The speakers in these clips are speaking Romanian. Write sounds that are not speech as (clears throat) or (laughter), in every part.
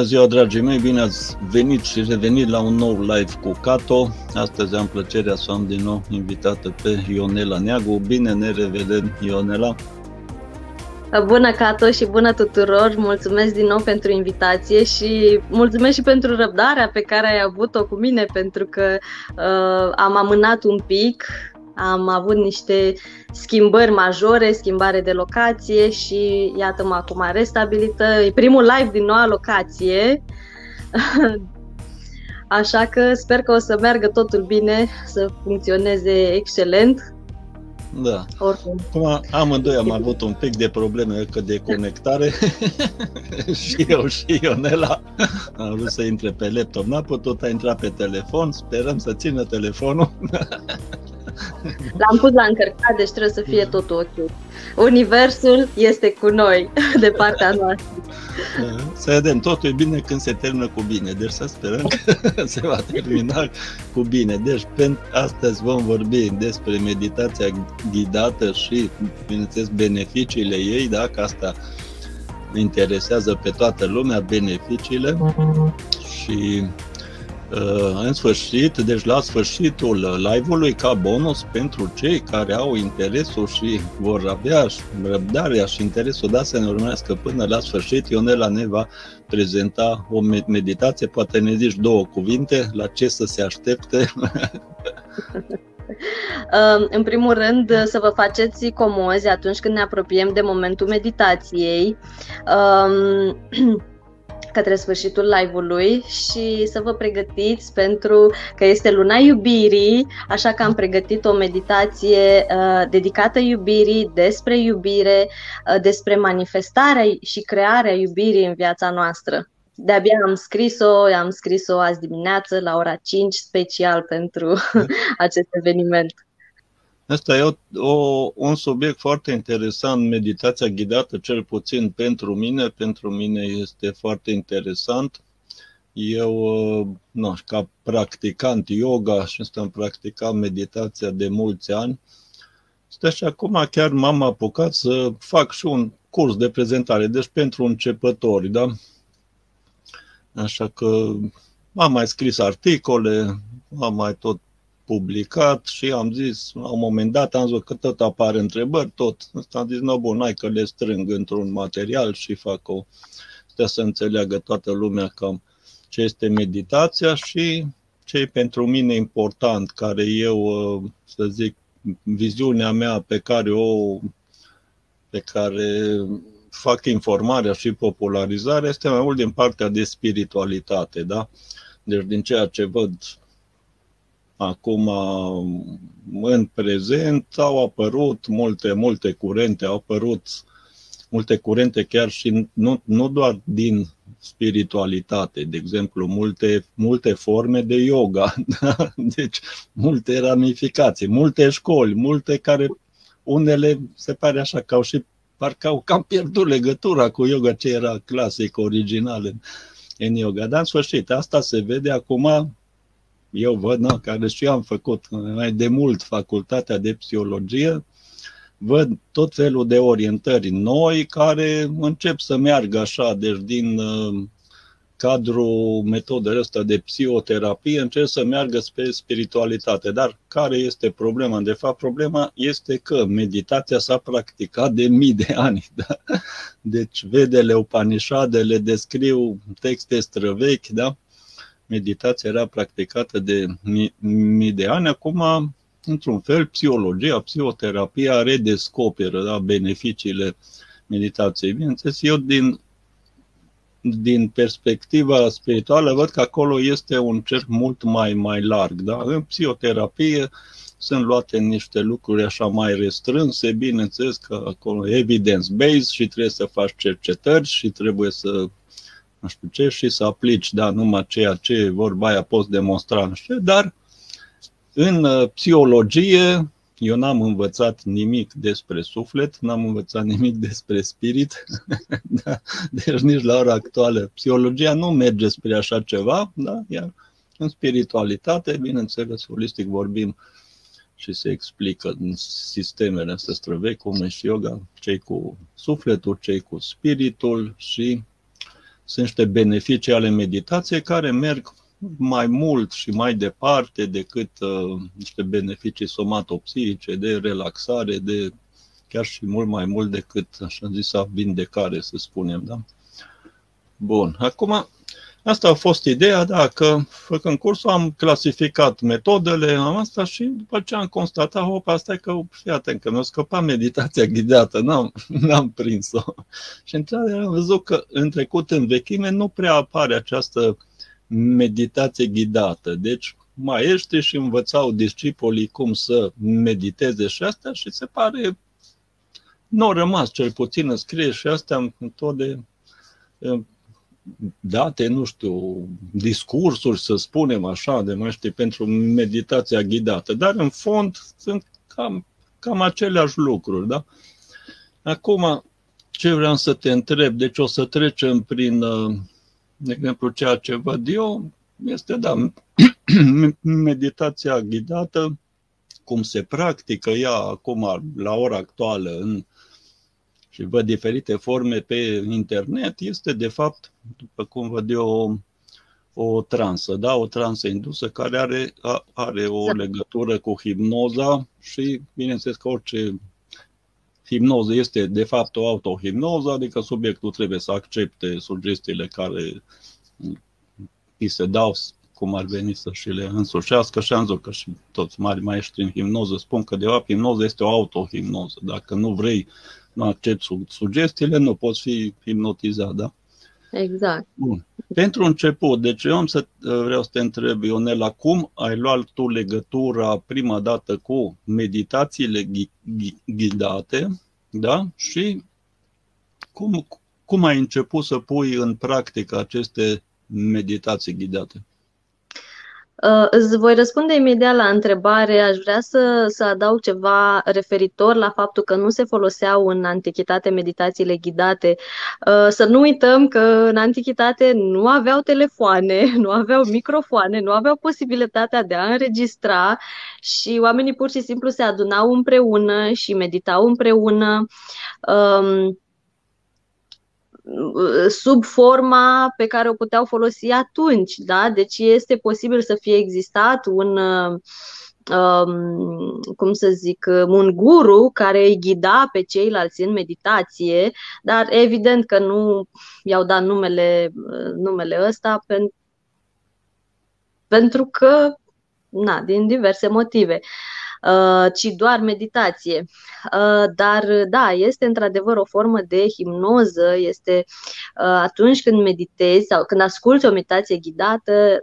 Bună ziua, dragii mei! Bine ați venit și revenit la un nou live cu Cato. Astăzi am plăcerea să am din nou invitată pe Ionela Neagu. Bine ne revedem, Ionela! Bună, Cato, și bună tuturor! Mulțumesc din nou pentru invitație și mulțumesc și pentru răbdarea pe care ai avut-o cu mine, pentru că uh, am amânat un pic, am avut niște schimbări majore, schimbare de locație și iată-mă acum restabilită. E primul live din noua locație, (laughs) așa că sper că o să meargă totul bine, să funcționeze excelent. Da. Oricum. Acum amândoi am avut un pic de probleme că de conectare (laughs) și eu și Ionela am vrut să intre pe laptop, n-a putut a intra pe telefon, sperăm să țină telefonul (laughs) L-am pus la încărcat, deci trebuie să fie tot ok. Universul este cu noi, de partea noastră. Să vedem, totul e bine când se termină cu bine, deci să sperăm că (laughs) se va termina cu bine. Deci, pentru astăzi vom vorbi despre meditația ghidată și, bineînțeles, beneficiile ei, da, că asta interesează pe toată lumea, beneficiile și Uh, în sfârșit, deci la sfârșitul live-ului, ca bonus pentru cei care au interesul și vor avea răbdarea și interesul da să ne urmească până la sfârșit, Ionela ne va prezenta o meditație, poate ne zici două cuvinte, la ce să se aștepte. Uh, (laughs) în primul rând, să vă faceți comozi atunci când ne apropiem de momentul meditației. (clears throat) Um, către sfârșitul live-ului și să vă pregătiți pentru că este luna iubirii, așa că am pregătit o meditație uh, dedicată iubirii, despre iubire, uh, despre manifestarea și crearea iubirii în viața noastră. De-abia am scris-o, am scris-o azi dimineață la ora 5 special pentru (laughs) acest eveniment. Asta e o, o, un subiect foarte interesant, meditația ghidată, cel puțin pentru mine. Pentru mine este foarte interesant. Eu, nu, ca practicant yoga și am practicat meditația de mulți ani, Stă și acum chiar m-am apucat să fac și un curs de prezentare, deci pentru începători, da? Așa că am mai scris articole, am mai tot publicat și am zis, la un moment dat am zis că tot apar întrebări, tot. Asta am zis, no, bun, hai că le strâng într-un material și fac o... Stă să înțeleagă toată lumea cam ce este meditația și ce e pentru mine important, care eu, să zic, viziunea mea pe care o pe care fac informarea și popularizarea este mai mult din partea de spiritualitate, da? Deci din ceea ce văd Acum, în prezent, au apărut multe, multe curente, au apărut multe curente chiar și nu, nu doar din spiritualitate, de exemplu, multe, multe forme de yoga, da? (laughs) deci multe ramificații, multe școli, multe care unele se pare așa că au și parcă au cam pierdut legătura cu yoga ce era clasic, original în, în yoga. Dar în sfârșit, asta se vede acum eu văd, na, care și eu am făcut mai de mult facultatea de psihologie, văd tot felul de orientări noi care încep să meargă așa, deci din uh, cadrul metodei ăsta de psihoterapie încep să meargă spre spiritualitate. Dar care este problema? De fapt, problema este că meditația s-a practicat de mii de ani. (laughs) Da? Deci vedele, Upanishadele descriu texte străvechi, da? Meditația era practicată de mii de ani, acum, într-un fel, psihologia, psihoterapia redescoperă da, beneficiile meditației. Bineînțeles, eu din, din perspectiva spirituală văd că acolo este un cerc mult mai, mai larg. Da? În psihoterapie sunt luate niște lucruri așa mai restrânse, bineînțeles că acolo evidence-based și trebuie să faci cercetări și trebuie să nu știu ce, și să aplici, da, numai ceea ce vorba aia poți demonstra, nu știu dar în uh, psihologie eu n-am învățat nimic despre suflet, n-am învățat nimic (laughs) despre spirit, (laughs) da? deci nici la ora actuală psihologia nu merge spre așa ceva, da? iar în spiritualitate, bineînțeles, holistic vorbim și se explică în sistemele astea străvechi, cum e și yoga, cei cu sufletul, cei cu spiritul și sunt niște beneficii ale meditației care merg mai mult și mai departe decât uh, niște beneficii somatopsihice de relaxare, de chiar și mult mai mult decât, așa zisa, vindecare, să spunem, da? Bun. Acum, asta a fost ideea, da, că făcând cursul am clasificat metodele, am asta și după ce am constatat, hop, asta e că, fii atent, că mi-a scăpat meditația ghidată, n-am, (laughs) n-am prins-o. Și într-adevăr am văzut că în trecut, în vechime, nu prea apare această meditație ghidată. Deci, maestri și învățau discipolii cum să mediteze și asta și se pare nu au rămas, cel puțin în scrie și astea tot de date, nu știu, discursuri, să spunem așa, de mai știu, pentru meditația ghidată. Dar, în fond, sunt cam, cam aceleași lucruri, da? Acum, ce vreau să te întreb? Deci o să trecem prin, uh, de exemplu, ceea ce văd eu, este, da, (clears throat) meditația ghidată, cum se practică ea acum, la ora actuală, în și văd diferite forme pe internet, este de fapt, după cum văd eu, o, o transă, da? o transă indusă care are, are o exact. legătură cu hipnoza și, bineînțeles că orice hipnoză este de fapt o autohipnoză, adică subiectul trebuie să accepte sugestiile care îi se dau cum ar veni să și le însușească și am zis că și toți mari maestri în hipnoză spun că de fapt hipnoza este o autohipnoză. Dacă nu vrei nu accept sugestiile, nu poți fi hipnotizat, da? Exact. Bun. Pentru început, deci eu am să vreau să te întreb, Ionela, cum ai luat tu legătura prima dată cu meditațiile ghidate, da? Și cum, cum ai început să pui în practică aceste meditații ghidate? Uh, îți voi răspunde imediat la întrebare. Aș vrea să, să adaug ceva referitor la faptul că nu se foloseau în antichitate meditațiile ghidate. Uh, să nu uităm că în antichitate nu aveau telefoane, (laughs) nu aveau microfoane, nu aveau posibilitatea de a înregistra și oamenii pur și simplu se adunau împreună și meditau împreună. Um, sub forma pe care o puteau folosi atunci, da? Deci este posibil să fie existat un um, cum să zic, un guru care îi ghida pe ceilalți în meditație, dar evident că nu i-au dat numele, numele ăsta pentru pentru că, na, din diverse motive. Uh, Uh, ci doar meditație. Uh, dar, da, este într-adevăr o formă de hipnoză, este uh, atunci când meditezi sau când asculți o meditație ghidată,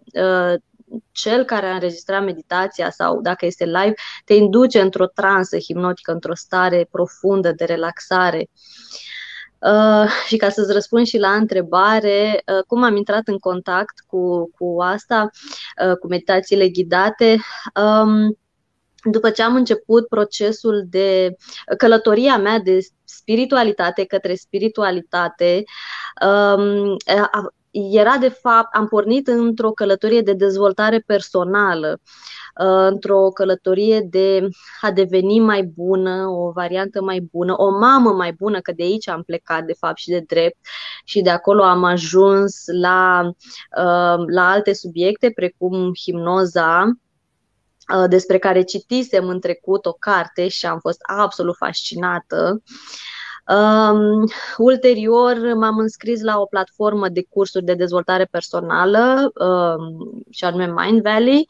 cel care a înregistrat meditația sau dacă este live, te induce într-o transă hipnotică, într-o stare profundă de relaxare. Uh, și ca să-ți răspund și la întrebare, uh, cum am intrat în contact cu, cu asta, uh, cu meditațiile ghidate, um, după ce am început procesul de călătoria mea de spiritualitate către spiritualitate, um, era de fapt, am pornit într-o călătorie de dezvoltare personală, uh, într-o călătorie de a deveni mai bună, o variantă mai bună, o mamă mai bună, că de aici am plecat de fapt și de drept și de acolo am ajuns la, uh, la alte subiecte precum hipnoza, Uh, despre care citisem în trecut o carte și am fost absolut fascinată. Um, ulterior m-am înscris la o platformă de cursuri de dezvoltare personală um, și anume Mind Valley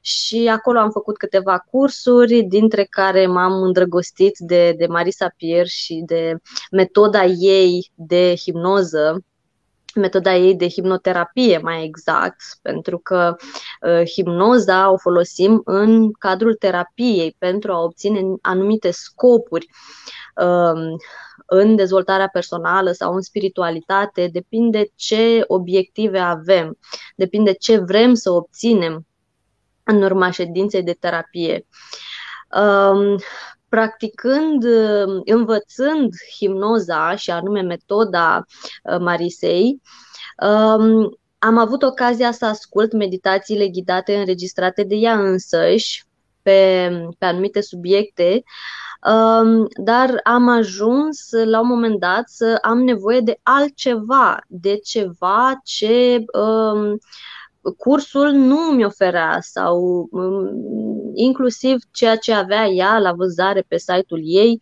și acolo am făcut câteva cursuri, dintre care m-am îndrăgostit de, de Marisa Pierre și de metoda ei de hipnoză metoda ei de hipnoterapie mai exact, pentru că uh, hipnoza o folosim în cadrul terapiei pentru a obține anumite scopuri uh, în dezvoltarea personală sau în spiritualitate, depinde ce obiective avem, depinde ce vrem să obținem în urma ședinței de terapie. Um, practicând, uh, învățând hipnoza și anume metoda uh, Marisei, um, am avut ocazia să ascult meditațiile ghidate înregistrate de ea însăși pe, pe anumite subiecte um, dar am ajuns la un moment dat să am nevoie de altceva, de ceva ce um, cursul nu mi oferea sau um, inclusiv ceea ce avea ea la vânzare pe site-ul ei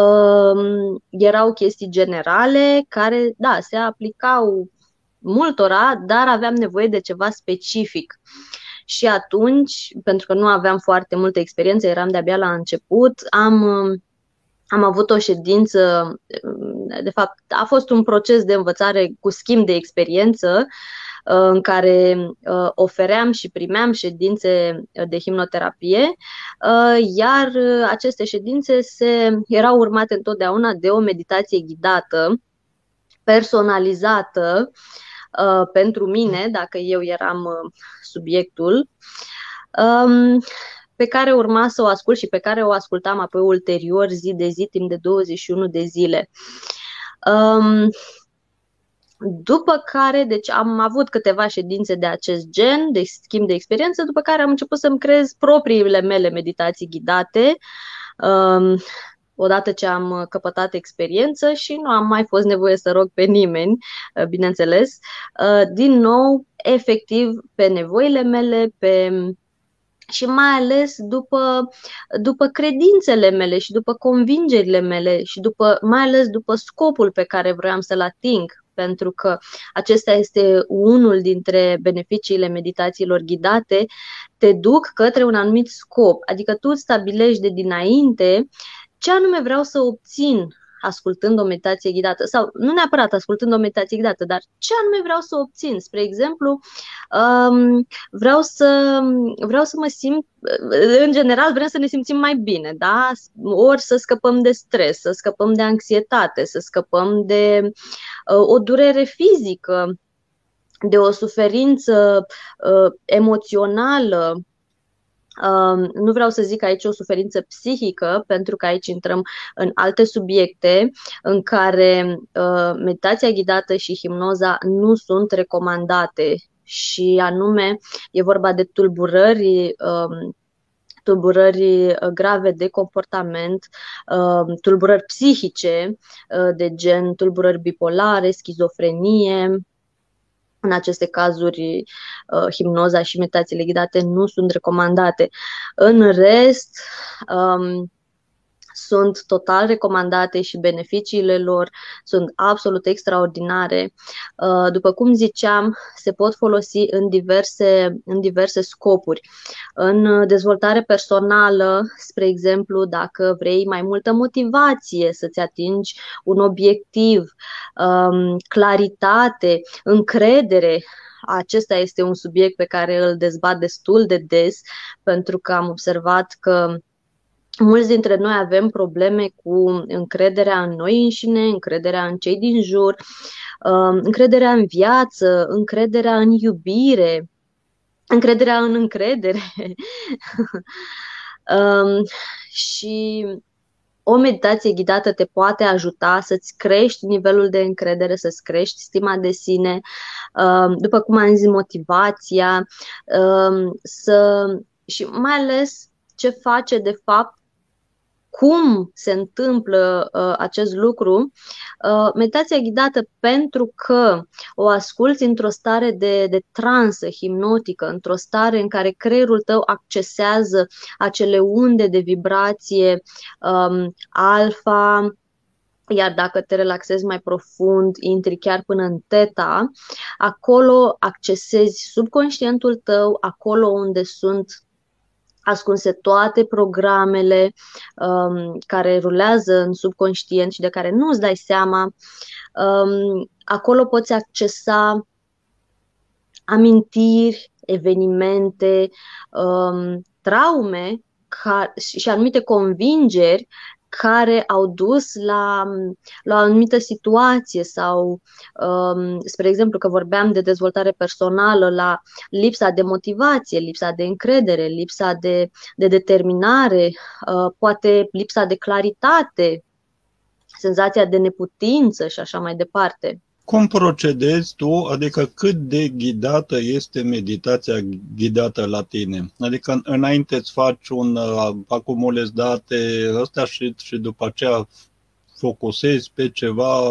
um, erau chestii generale care, da, se aplicau multora, dar aveam nevoie de ceva specific. Și atunci, pentru că nu aveam foarte multă experiență, eram de-abia la început, am am avut o ședință, de fapt, a fost un proces de învățare cu schimb de experiență Uh, în care uh, ofeream și primeam ședințe de hipnoterapie, uh, iar aceste ședințe se, erau urmate întotdeauna de o meditație ghidată, personalizată pentru mine, dacă eu eram subiectul, um, pe care urma să o ascult și pe care o ascultam apoi ulterior zi de zi, timp de 21 de zile. Um, după care, deci am avut câteva ședințe de acest gen, de schimb de experiență, după care am început să-mi creez propriile mele meditații ghidate, um, odată ce am căpătat experiență și nu am mai fost nevoie să rog pe nimeni, uh, bineînțeles, uh, din nou, efectiv, pe nevoile mele, pe și mai ales după, după credințele mele și după convingerile mele și după, mai ales după scopul pe care vreau să-l ating pentru că acesta este unul dintre beneficiile meditațiilor ghidate, te duc către un anumit scop, adică tu stabilești de dinainte ce anume vreau să obțin ascultând o meditație ghidată sau nu neapărat ascultând o meditație ghidată, dar ce anume vreau să obțin. Spre exemplu, um, vreau, să, vreau să mă simt, în general vrem să ne simțim mai bine, da? Ori să scăpăm de stres, să scăpăm de anxietate, să scăpăm de uh, o durere fizică, de o suferință uh, emoțională, nu vreau să zic aici o suferință psihică, pentru că aici intrăm în alte subiecte în care uh, meditația ghidată și hipnoza nu sunt recomandate. Și anume e vorba de tulburări um, tulburări uh, grave de comportament, um, tulburări psihice uh, de gen tulburări bipolare, schizofrenie, în aceste cazuri, uh, hipnoza și meditațiile ghidate nu sunt recomandate. În rest, um, sunt total recomandate și beneficiile lor sunt absolut extraordinare. Uh, după cum ziceam, se pot folosi în diverse, în diverse scopuri. În dezvoltare personală, spre exemplu, dacă vrei mai multă motivație să-ți atingi un obiectiv, um, claritate, încredere, acesta este un subiect pe care îl dezbat destul de des, pentru că am observat că mulți dintre noi avem probleme cu încrederea în noi înșine, încrederea în cei din jur, um, încrederea în viață, încrederea în iubire, încrederea în încredere. (laughs) Um, și o meditație ghidată te poate ajuta să-ți crești nivelul de încredere, să-ți crești stima de sine, um, după cum am zis, motivația, să și mai ales ce face de fapt cum se întâmplă uh, acest lucru, uh, meditația ghidată pentru că o asculți într-o stare de, de transă hipnotică, într-o stare în care creierul tău accesează acele unde de vibrație um, alfa, iar dacă te relaxezi mai profund, intri chiar până în teta, acolo accesezi subconștientul tău, acolo unde sunt ascunse toate programele um, care rulează în subconștient și de care nu îți dai seama. Um, acolo poți accesa amintiri, evenimente, um, traume ca, și anumite convingeri care au dus la, la o anumită situație sau, um, spre exemplu, că vorbeam de dezvoltare personală, la lipsa de motivație, lipsa de încredere, lipsa de, de determinare, uh, poate lipsa de claritate, senzația de neputință și așa mai departe. Cum procedezi tu, adică cât de ghidată este meditația ghidată la tine? Adică înainte îți faci un, uh, acumulezi date ăsta și, și după aceea focusezi pe ceva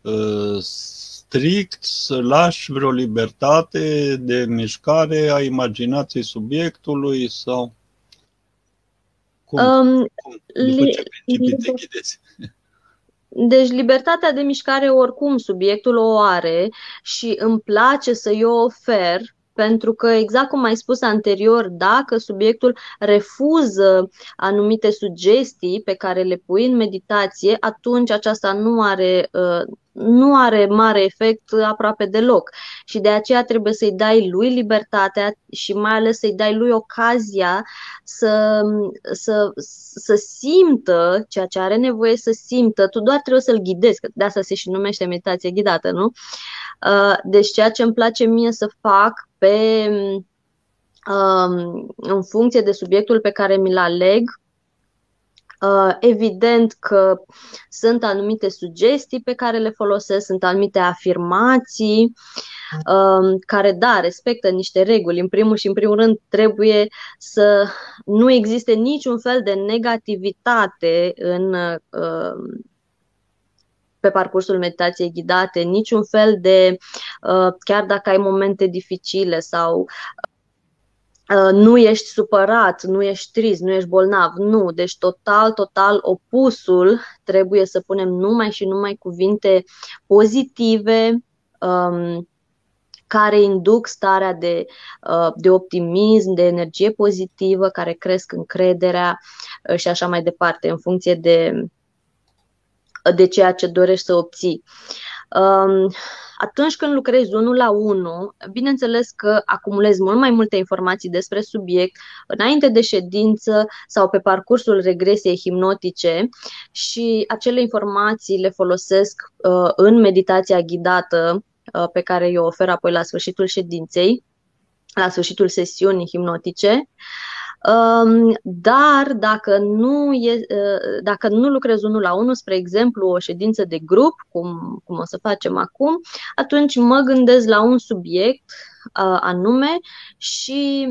uh, strict, să lași vreo libertate de mișcare a imaginației subiectului sau cum? Um, cum? După ce principii te ghidezi? Deci libertatea de mișcare oricum subiectul o are și îmi place să eu ofer pentru că, exact cum ai spus anterior, dacă subiectul refuză anumite sugestii pe care le pui în meditație, atunci aceasta nu are, uh, nu are mare efect aproape deloc. Și de aceea trebuie să-i dai lui libertatea și mai ales să-i dai lui ocazia să, să, să simtă ceea ce are nevoie să simtă. Tu doar trebuie să-l ghidezi, că de asta se și numește meditație ghidată, nu? Uh, deci ceea ce îmi place mie să fac pe um, în funcție de subiectul pe care mi-l aleg, uh, evident că sunt anumite sugestii pe care le folosesc, sunt anumite afirmații um, care, da, respectă niște reguli. În primul și în primul rând trebuie să nu existe niciun fel de negativitate în uh, pe parcursul meditației ghidate, niciun fel de, uh, chiar dacă ai momente dificile sau uh, nu ești supărat, nu ești trist, nu ești bolnav, nu. Deci total, total opusul. Trebuie să punem numai și numai cuvinte pozitive um, care induc starea de, uh, de optimism, de energie pozitivă, care cresc încrederea și așa mai departe, în funcție de de ceea ce dorești să obții. Um, atunci când lucrezi unul la unul, bineînțeles că acumulezi mult mai multe informații despre subiect înainte de ședință sau pe parcursul regresiei hipnotice și acele informații le folosesc uh, în meditația ghidată uh, pe care eu ofer apoi la sfârșitul ședinței, la sfârșitul sesiunii hipnotice. Uh, dar dacă nu, e, ă, dacă nu lucrez unul la unul, spre exemplu, o ședință de grup, cum, cum o să facem acum, atunci mă gândesc la un subiect anume și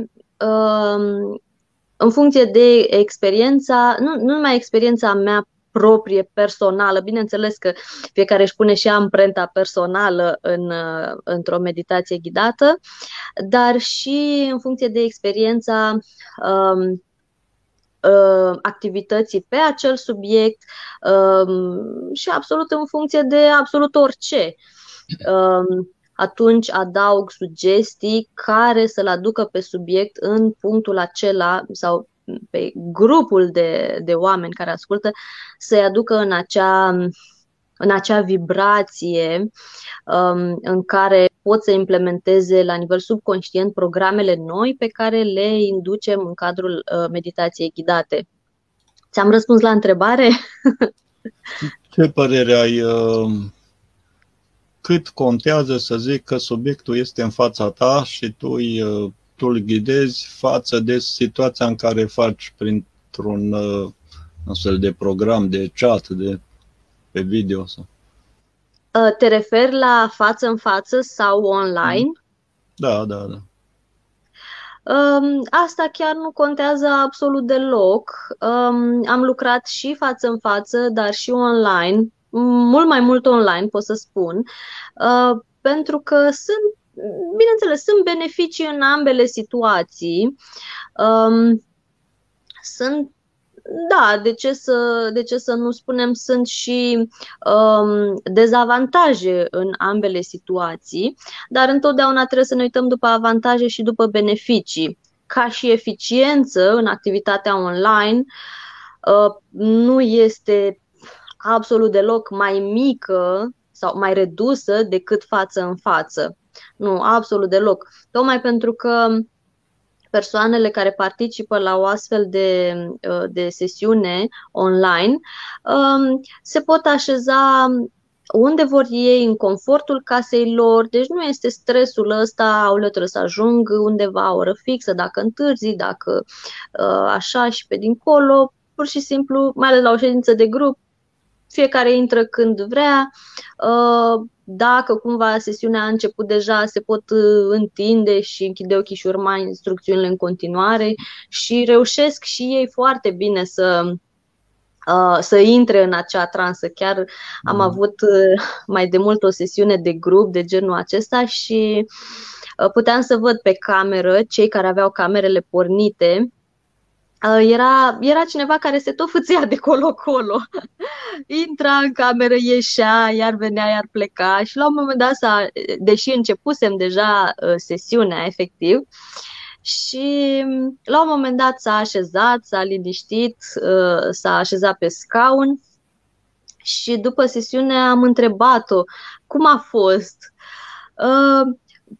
în funcție de experiența, nu, nu numai experiența mea proprie, personală. Bineînțeles că fiecare își pune și amprenta personală în, într-o meditație ghidată, dar și în funcție de experiența um, uh, activității pe acel subiect um, și absolut în funcție de absolut orice. Um, atunci adaug sugestii care să-l aducă pe subiect în punctul acela sau pe grupul de, de oameni care ascultă să-i aducă în acea, în acea vibrație um, în care pot să implementeze la nivel subconștient programele noi pe care le inducem în cadrul uh, meditației ghidate. Ți-am răspuns la întrebare? Ce părere ai? Uh, cât contează să zic că subiectul este în fața ta și tu îi uh, tu îl ghidezi față de situația în care faci printr-un uh, astfel de program de chat, de pe video sau. Uh, te referi la față în față sau online? Da, da, da. Um, asta chiar nu contează absolut deloc. Um, am lucrat și față în față, dar și online, mult mai mult online, pot să spun, uh, pentru că sunt bineînțeles, sunt beneficii în ambele situații. Um, sunt da, de ce, să, de ce să nu spunem, sunt și um, dezavantaje în ambele situații, dar întotdeauna trebuie să ne uităm după avantaje și după beneficii. Ca și eficiență în activitatea online, uh, nu este absolut deloc mai mică sau mai redusă decât față în față. Nu, absolut deloc. Tocmai pentru că persoanele care participă la o astfel de, uh, de sesiune online um, se pot așeza unde vor ei, în confortul casei lor, deci nu este stresul ăsta, au trebuie să ajung undeva o oră fixă, dacă întârzi, dacă uh, așa și pe dincolo, pur și simplu, mai ales la o ședință de grup, fiecare intră când vrea. Uh, dacă cumva sesiunea a început deja, se pot uh, întinde și închide ochii și urma instrucțiunile în continuare și reușesc și ei foarte bine să, uh, să intre în acea transă. Chiar am mm. avut mai de mult o sesiune de grup de genul acesta și puteam să văd pe cameră cei care aveau camerele pornite Uh, era, era cineva care se tot fățea de colo-colo. (laughs) Intra în cameră, ieșea, iar venea, iar pleca și la un moment dat, s-a, deși începusem deja uh, sesiunea efectiv, și la un moment dat s-a așezat, s-a liniștit, uh, s-a așezat pe scaun și după sesiune am întrebat-o cum a fost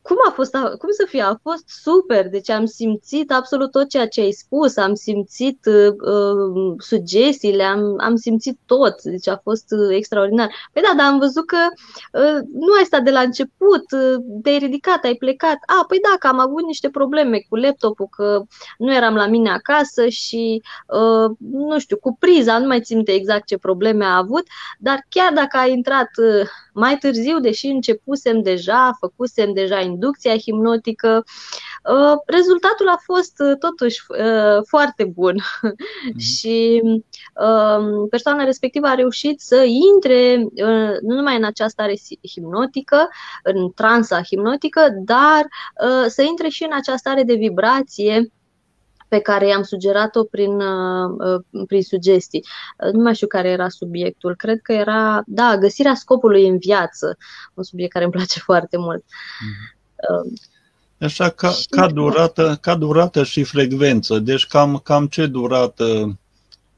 cum a fost, cum să fie, a fost super, deci am simțit absolut tot ceea ce ai spus, am simțit uh, uh, sugestiile, am, am simțit tot, deci a fost uh, extraordinar. Păi da, dar am văzut că uh, nu ai stat de la început, uh, te-ai ridicat, ai plecat. A, păi da, că am avut niște probleme cu laptopul, că nu eram la mine acasă și, uh, nu știu, cu priza, nu mai țin exact ce probleme a avut, dar chiar dacă a intrat uh, mai târziu, deși începusem deja, făcusem deja inducția hipnotică, uh, rezultatul a fost uh, totuși uh, foarte bun mm. (laughs) și um, persoana respectivă a reușit să intre nu numai în această stare hipnotică, în transa hipnotică, dar să intre și în această stare de vibrație pe care i-am sugerat-o prin, uh, uh, prin sugestii. Uh, nu mai știu care era subiectul. Cred că era, da, găsirea scopului în viață. Un subiect care îmi place (laughs) foarte mult. Mm-hmm. Așa, ca, și... ca, durată, ca durată și frecvență. Deci cam, cam ce durată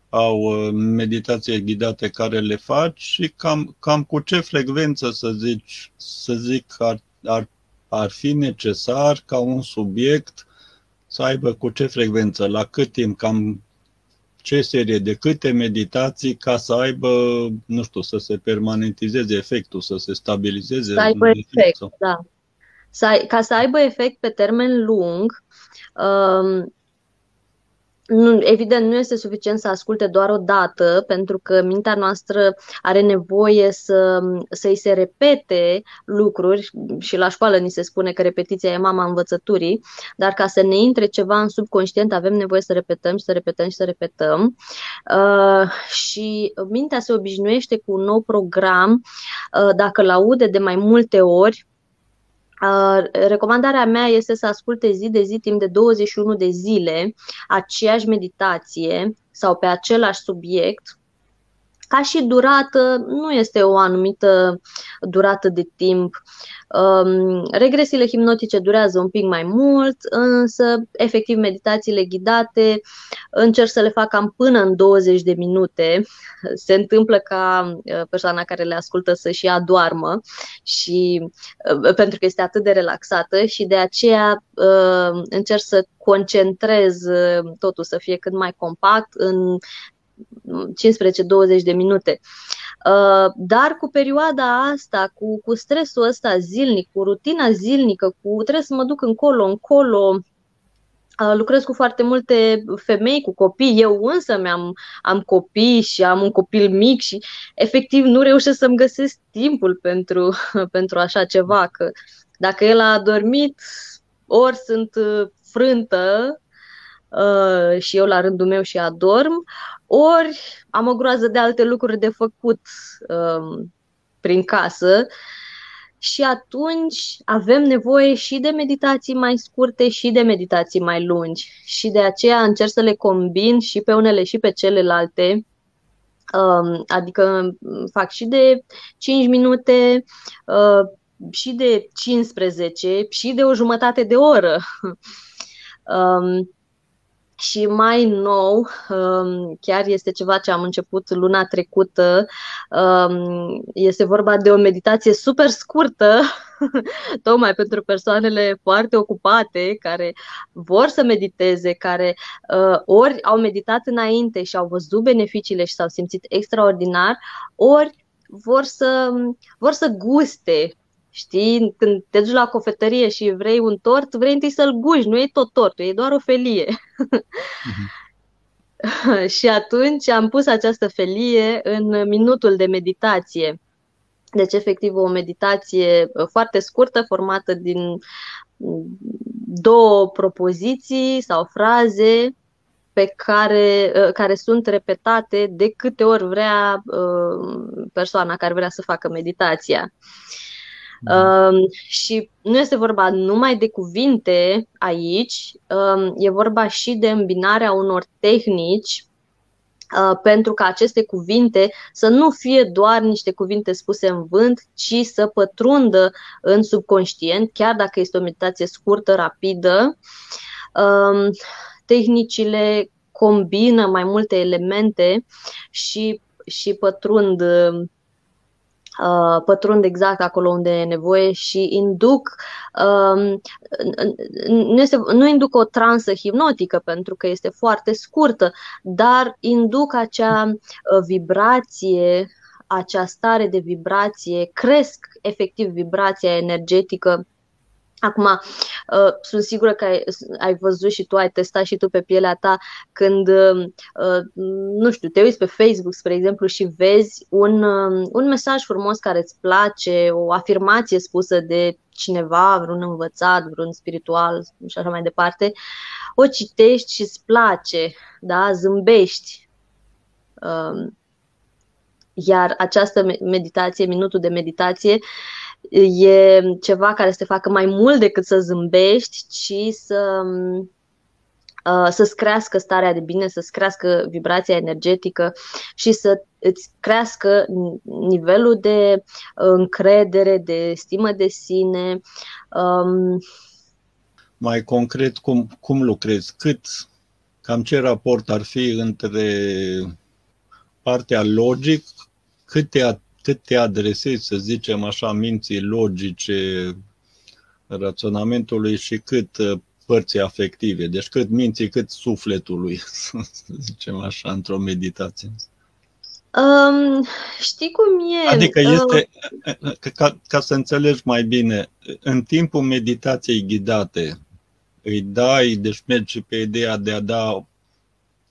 au meditații ghidate care le faci și cam, cam cu ce frecvență să zici, să zic ar, ar, ar fi necesar ca un subiect să aibă cu ce frecvență, la cât timp, cam ce serie, de câte meditații ca să aibă, nu știu, să se permanentizeze efectul, să se stabilizeze. Să aibă efect, sau... da. Să ai, ca să aibă efect pe termen lung, um, nu, evident, nu este suficient să asculte doar o dată, pentru că mintea noastră are nevoie să, să-i se repete lucruri și la școală ni se spune că repetiția e mama învățăturii, dar ca să ne intre ceva în subconștient avem nevoie să repetăm și să repetăm și să repetăm. Uh, și mintea se obișnuiește cu un nou program uh, dacă îl aude de mai multe ori, recomandarea mea este să asculte zi de zi, timp de 21 de zile, aceeași meditație sau pe același subiect, ca și durată, nu este o anumită durată de timp. Um, regresiile hipnotice durează un pic mai mult, însă, efectiv, meditațiile ghidate încerc să le fac cam până în 20 de minute. Se întâmplă ca uh, persoana care le ascultă să-și adoarmă și uh, pentru că este atât de relaxată și de aceea uh, încerc să concentrez totul să fie cât mai compact în 15-20 de minute. Uh, dar cu perioada asta, cu, cu stresul ăsta zilnic, cu rutina zilnică, cu trebuie să mă duc încolo, încolo, uh, lucrez cu foarte multe femei, cu copii. Eu însă mi-am am copii și am un copil mic și efectiv nu reușesc să-mi găsesc timpul pentru, (laughs) pentru așa ceva. Că dacă el a dormit, ori sunt uh, frântă uh, și eu la rândul meu și adorm, ori am o groază de alte lucruri de făcut um, prin casă și atunci avem nevoie și de meditații mai scurte și de meditații mai lungi și de aceea încerc să le combin și pe unele și pe celelalte. Um, adică fac și de 5 minute, uh, și de 15 și de o jumătate de oră. (laughs) Um, și mai nou, um, chiar este ceva ce am început luna trecută, um, este vorba de o meditație super scurtă, (laughs) tocmai pentru persoanele foarte ocupate, care vor să mediteze, care uh, ori au meditat înainte și au văzut beneficiile și s-au simțit extraordinar, ori vor să, vor să guste Știi, când te duci la cofetărie și vrei un tort, vrei întâi să-l guși, nu e tot tortul, e doar o felie. Uh-huh. (laughs) și atunci am pus această felie în minutul de meditație. Deci, efectiv, o meditație foarte scurtă, formată din două propoziții sau fraze pe care, care sunt repetate de câte ori vrea uh, persoana care vrea să facă meditația. Um, și nu este vorba numai de cuvinte aici, um, e vorba și de îmbinarea unor tehnici uh, pentru ca aceste cuvinte să nu fie doar niște cuvinte spuse în vânt, ci să pătrundă în subconștient, chiar dacă este o meditație scurtă, rapidă. Um, tehnicile combină mai multe elemente și, și pătrund Uh, pătrund exact acolo unde e nevoie și induc, um, nu, este, nu induc o transă hipnotică pentru că este foarte scurtă, dar induc acea uh, vibrație, acea stare de vibrație, cresc efectiv vibrația energetică Acum, uh, sunt sigură că ai, ai văzut și tu, ai testat și tu pe pielea ta când, uh, nu știu, te uiți pe Facebook, spre exemplu, și vezi un, uh, un mesaj frumos care îți place, o afirmație spusă de cineva, vreun învățat, vreun spiritual și așa mai departe, o citești și îți place, da? zâmbești. Uh, iar această meditație, minutul de meditație, uh, e ceva care să te facă mai mult decât să zâmbești, ci să uh, să-ți crească starea de bine, să-ți crească vibrația energetică și să îți crească nivelul de încredere, de stimă de sine. Um, mai concret, cum, cum lucrezi? Cât, cam ce raport ar fi între partea logic, cât te cât te adresezi, să zicem așa, minții logice, raționamentului și cât uh, părții afective. Deci cât minții, cât sufletului, (laughs) să zicem așa, într-o meditație. Um, știi cum e? Adică uh, este, ca, ca să înțelegi mai bine, în timpul meditației ghidate, îi dai, deci mergi pe ideea de a da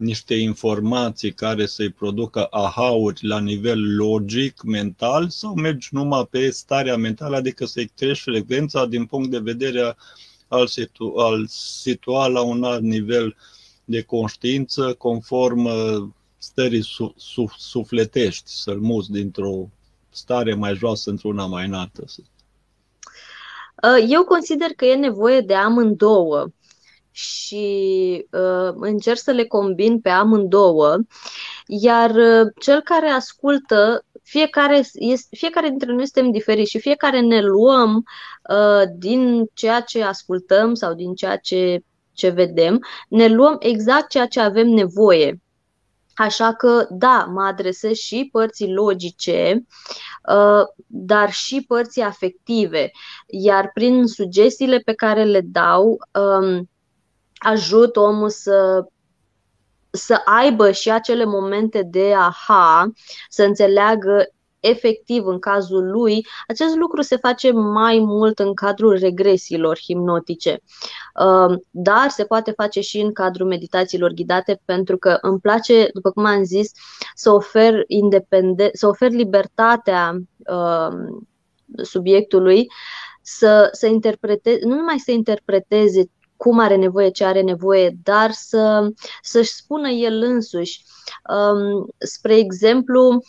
niște informații care să-i producă aha-uri la nivel logic, mental, sau mergi numai pe starea mentală, adică să-i crești frecvența din punct de vedere al, situ- al situa la un alt nivel de conștiință, conform uh, stării su- su- sufletești, să-l muți dintr-o stare mai joasă într-una mai înaltă. Uh, eu consider că e nevoie de amândouă și uh, încerc să le combin pe amândouă, iar uh, cel care ascultă, fiecare, este, fiecare dintre noi suntem diferiți și fiecare ne luăm uh, din ceea ce ascultăm sau din ceea ce, ce vedem, ne luăm exact ceea ce avem nevoie. Așa că, da, mă adresez și părții logice, uh, dar și părții afective. Iar prin sugestiile pe care le dau, um, ajut omul să să aibă și acele momente de aha, să înțeleagă efectiv în cazul lui, acest lucru se face mai mult în cadrul regresiilor hipnotice. Um, dar se poate face și în cadrul meditațiilor ghidate pentru că îmi place, după cum am zis, să ofer, independen- să ofer libertatea um, subiectului să, să interpreteze, nu numai să interpreteze cum are nevoie, ce are nevoie, dar să, să-și spună el însuși. Um, spre exemplu,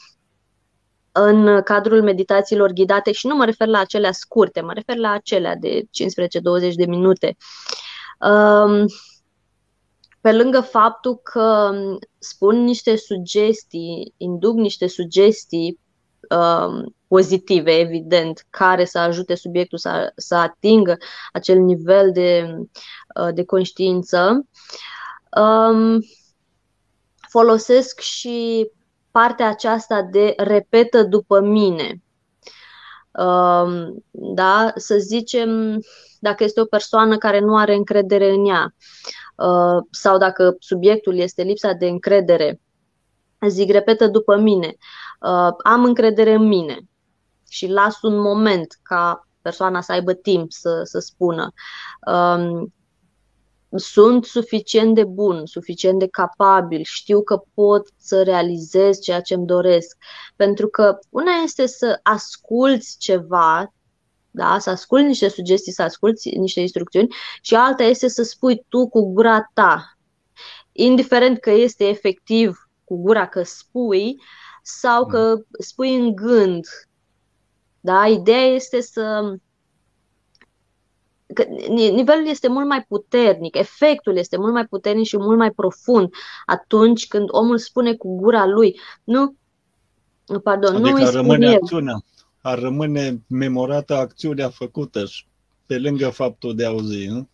în cadrul meditațiilor ghidate, și nu mă refer la acelea scurte, mă refer la acelea de 15-20 de minute. Um, pe lângă faptul că spun niște sugestii, induc niște sugestii um, pozitive, evident, care să ajute subiectul să, să atingă acel nivel de, uh, de conștiință. Um, folosesc și partea aceasta de repetă după mine. Um, da? Să zicem, dacă este o persoană care nu are încredere în ea uh, sau dacă subiectul este lipsa de încredere, zic, repetă după mine, uh, am încredere în mine și las un moment ca persoana să aibă timp să, să spună. Um, sunt suficient de bun, suficient de capabil, știu că pot să realizez ceea ce îmi doresc. Pentru că una este să asculți ceva, da? să asculți niște sugestii, să asculți niște instrucțiuni și alta este să spui tu cu gura ta. Indiferent că este efectiv cu gura că spui sau că spui în gând. Da? Ideea este să că nivelul este mult mai puternic, efectul este mult mai puternic și mult mai profund atunci când omul spune cu gura lui. Nu, pardon, adică nu rămâne el. acțiunea, ar rămâne memorată acțiunea făcută și pe lângă faptul de a auzi. Nu?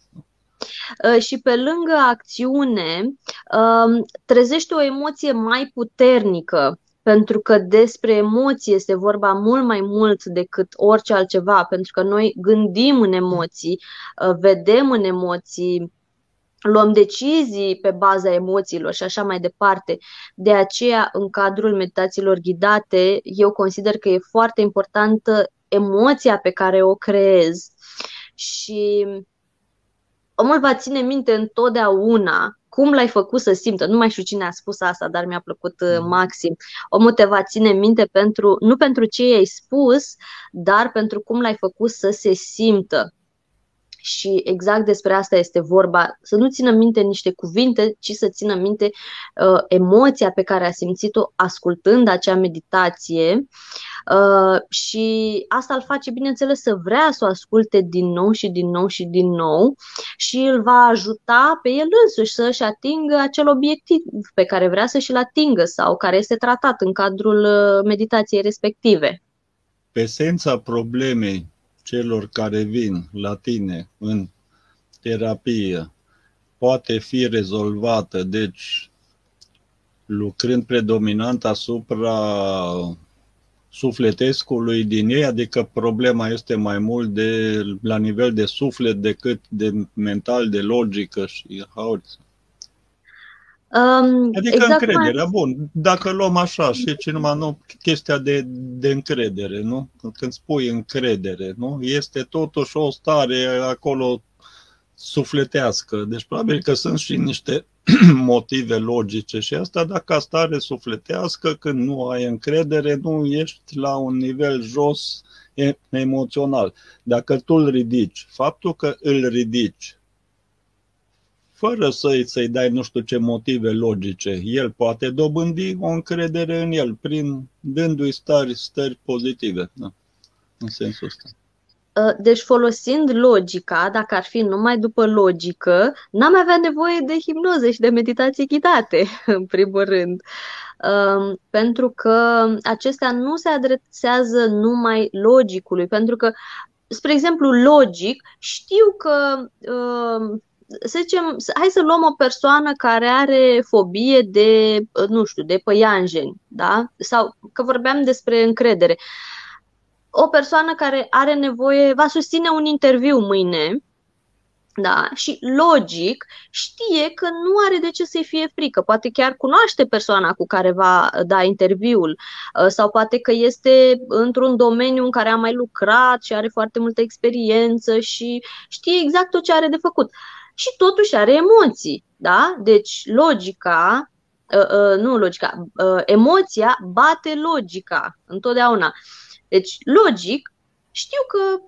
Ă, și pe lângă acțiune, ă, trezește o emoție mai puternică pentru că despre emoții este vorba mult mai mult decât orice altceva, pentru că noi gândim în emoții, uh, vedem în emoții, luăm decizii pe baza emoțiilor și așa mai departe. De aceea, în cadrul meditațiilor ghidate, eu consider că e foarte importantă emoția pe care o creez și omul va ține minte întotdeauna cum l-ai făcut să simtă. Nu mai știu cine a spus asta, dar mi-a plăcut uh, mm. maxim. Omul te va ține minte pentru, nu pentru ce i-ai spus, dar pentru cum l-ai făcut să se simtă. Și exact despre asta este vorba, să nu țină minte niște cuvinte, ci să țină minte uh, emoția pe care a simțit-o ascultând acea meditație uh, și asta îl face, bineînțeles, să vrea să o asculte din nou și din nou și din nou și îl va ajuta pe el însuși să-și atingă acel obiectiv pe care vrea să și-l atingă sau care este tratat în cadrul uh, meditației respective. Esența problemei celor care vin la tine în terapie poate fi rezolvată, deci lucrând predominant asupra sufletescului din ei, adică problema este mai mult de la nivel de suflet decât de mental, de logică și haos. Um, adică exact încrederea, mai... bun, dacă luăm așa și ce numai nu, chestia de, de încredere, nu? Când spui încredere, nu? Este totuși o stare acolo sufletească. Deci probabil că sunt și niște (clears throat) motive logice și asta dacă stare sufletească, când nu ai încredere, nu ești la un nivel jos emoțional. Dacă tu îl ridici, faptul că îl ridici fără să-i, să-i dai nu știu ce motive logice. El poate dobândi o încredere în el, prin dându-i stări, stări pozitive, da, în sensul ăsta. Ă, deci folosind logica, dacă ar fi numai după logică, n-am avea nevoie de hipnoză și de meditații ghidate, (laughs) în primul rând. Pentru că acestea nu se adresează numai logicului, pentru că, spre exemplu, logic, știu că să zicem, hai să luăm o persoană care are fobie de, nu știu, de păianjeni, da? Sau că vorbeam despre încredere. O persoană care are nevoie, va susține un interviu mâine, da? Și logic știe că nu are de ce să-i fie frică. Poate chiar cunoaște persoana cu care va da interviul uh, sau poate că este într-un domeniu în care a mai lucrat și are foarte multă experiență și știe exact tot ce are de făcut și totuși are emoții. Da? Deci logica, uh, uh, nu logica, uh, emoția bate logica întotdeauna. Deci logic știu că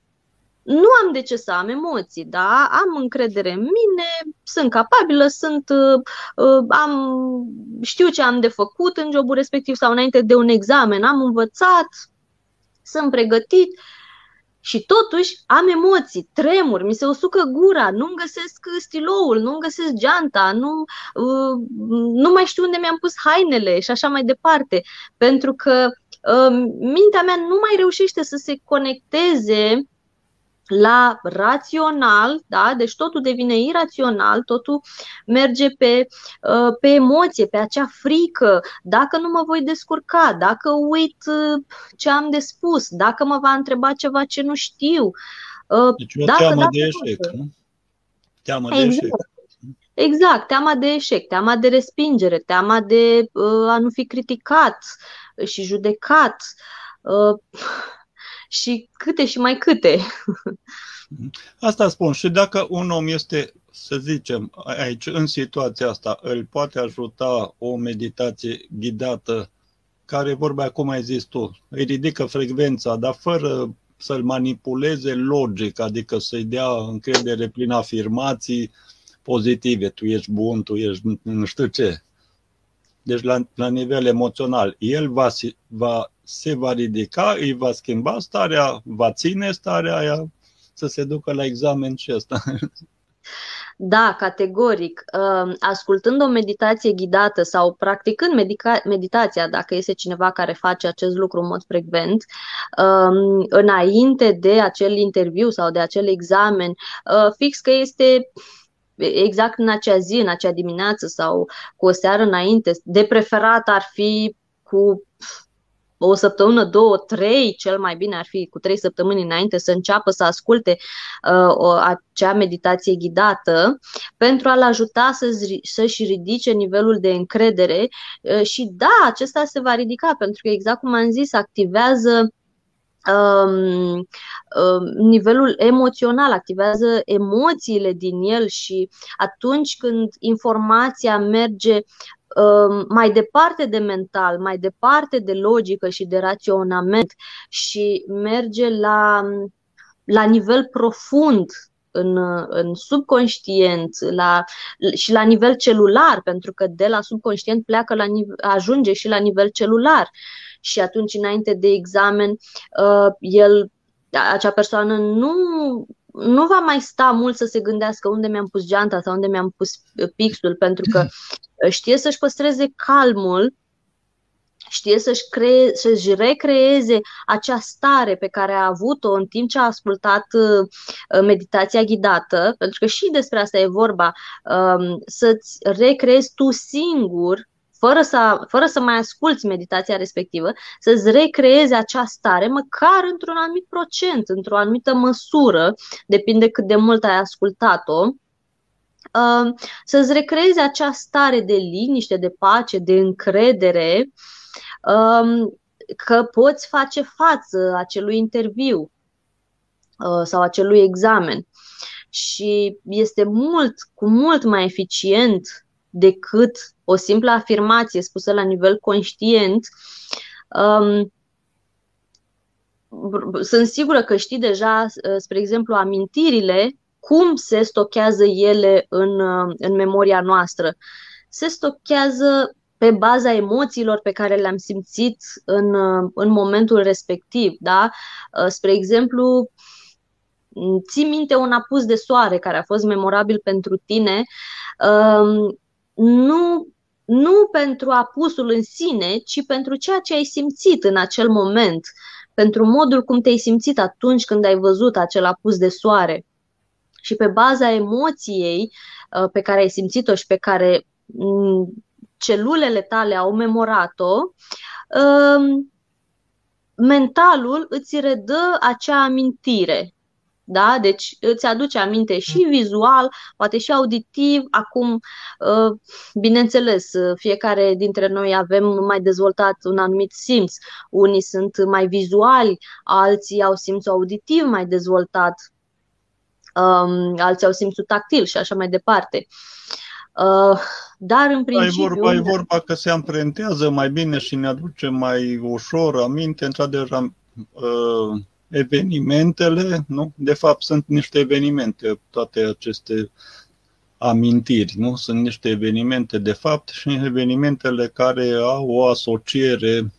nu am de ce să am emoții, da? Am încredere în mine, sunt capabilă, sunt, uh, am, știu ce am de făcut în jobul respectiv sau înainte de un examen, am învățat, sunt pregătit și totuși am emoții, tremur, mi se usucă gura, nu-mi găsesc stiloul, nu-mi găsesc geanta, nu, uh, nu mai știu unde mi-am pus hainele și așa mai departe. Pentru că uh, mintea mea nu mai reușește să se conecteze la rațional, da? deci totul devine irațional, totul merge pe, uh, pe emoție, pe acea frică, dacă nu mă voi descurca, dacă uit uh, ce am de spus, dacă mă va întreba ceva ce nu știu. Uh, deci o dacă, teamă dacă de eșec, nu? Teamă exact. de eșec. Exact, teama de eșec, teama de respingere, teama de uh, a nu fi criticat și judecat. Uh, și câte și mai câte. Asta spun. Și dacă un om este să zicem, aici, în situația asta, îl poate ajuta o meditație ghidată care, vorba cum ai zis tu, îi ridică frecvența, dar fără să-l manipuleze logic, adică să-i dea încredere prin afirmații pozitive, tu ești bun, tu ești nu știu ce. Deci la, la nivel emoțional, el va, va, se va ridica, îi va schimba starea, va ține starea aia să se ducă la examen și asta. Da, categoric. Ascultând o meditație ghidată sau practicând medica- meditația, dacă este cineva care face acest lucru în mod frecvent, înainte de acel interviu sau de acel examen, uh, fix că este exact în acea zi, în acea dimineață sau cu o seară înainte, de preferat ar fi cu o săptămână, două, trei, cel mai bine ar fi cu trei săptămâni înainte să înceapă să asculte uh, o, acea meditație ghidată pentru a-l ajuta să, să-și ridice nivelul de încredere uh, și da, acesta se va ridica pentru că exact cum am zis, activează um, um, nivelul emoțional, activează emoțiile din el și atunci când informația merge Um, mai departe de mental, mai departe de logică și de raționament și merge la, la nivel profund în, în subconștient la, și la nivel celular, pentru că de la subconștient pleacă la ajunge și la nivel celular. Și atunci, înainte de examen, uh, el, acea persoană nu nu va mai sta mult să se gândească unde mi-am pus geanta sau unde mi-am pus pixul, pentru că știe să-și păstreze calmul, știe să-și, cree, să-și recreeze acea stare pe care a avut-o în timp ce a ascultat uh, meditația ghidată, pentru că și despre asta e vorba, um, să-ți recreezi tu singur fără să, fără să mai asculți meditația respectivă, să-ți recreezi acea stare, măcar într-un anumit procent, într-o anumită măsură, depinde cât de mult ai ascultat-o, uh, să-ți recreezi acea stare de liniște, de pace, de încredere, um, că poți face față acelui interviu uh, sau acelui examen. Și este mult, cu mult mai eficient decât o simplă afirmație spusă la nivel conștient, um, sunt sigură că știi deja, uh, spre exemplu, amintirile, cum se stochează ele în, uh, în memoria noastră. Se stochează pe baza emoțiilor pe care le-am simțit în, uh, în momentul respectiv. Da? Spre exemplu, ții minte un apus de soare care a fost memorabil pentru tine, um, nu, nu pentru apusul în sine, ci pentru ceea ce ai simțit în acel moment, pentru modul cum te-ai simțit atunci când ai văzut acel apus de soare. Și pe baza emoției uh, pe care ai simțit-o și pe care mm, celulele tale au memorat-o, um, mentalul îți redă acea amintire da? Deci îți aduce aminte și vizual, poate și auditiv. Acum, uh, bineînțeles, uh, fiecare dintre noi avem mai dezvoltat un anumit simț. Unii sunt mai vizuali, alții au simțul auditiv mai dezvoltat, um, alții au simțul tactil și așa mai departe. Uh, dar în principiu... E vorba, e vorba că se amprentează mai bine și ne aduce mai ușor aminte, într-adevăr, uh, evenimentele, nu? De fapt, sunt niște evenimente, toate aceste amintiri, nu? Sunt niște evenimente de fapt și evenimentele care au o asociere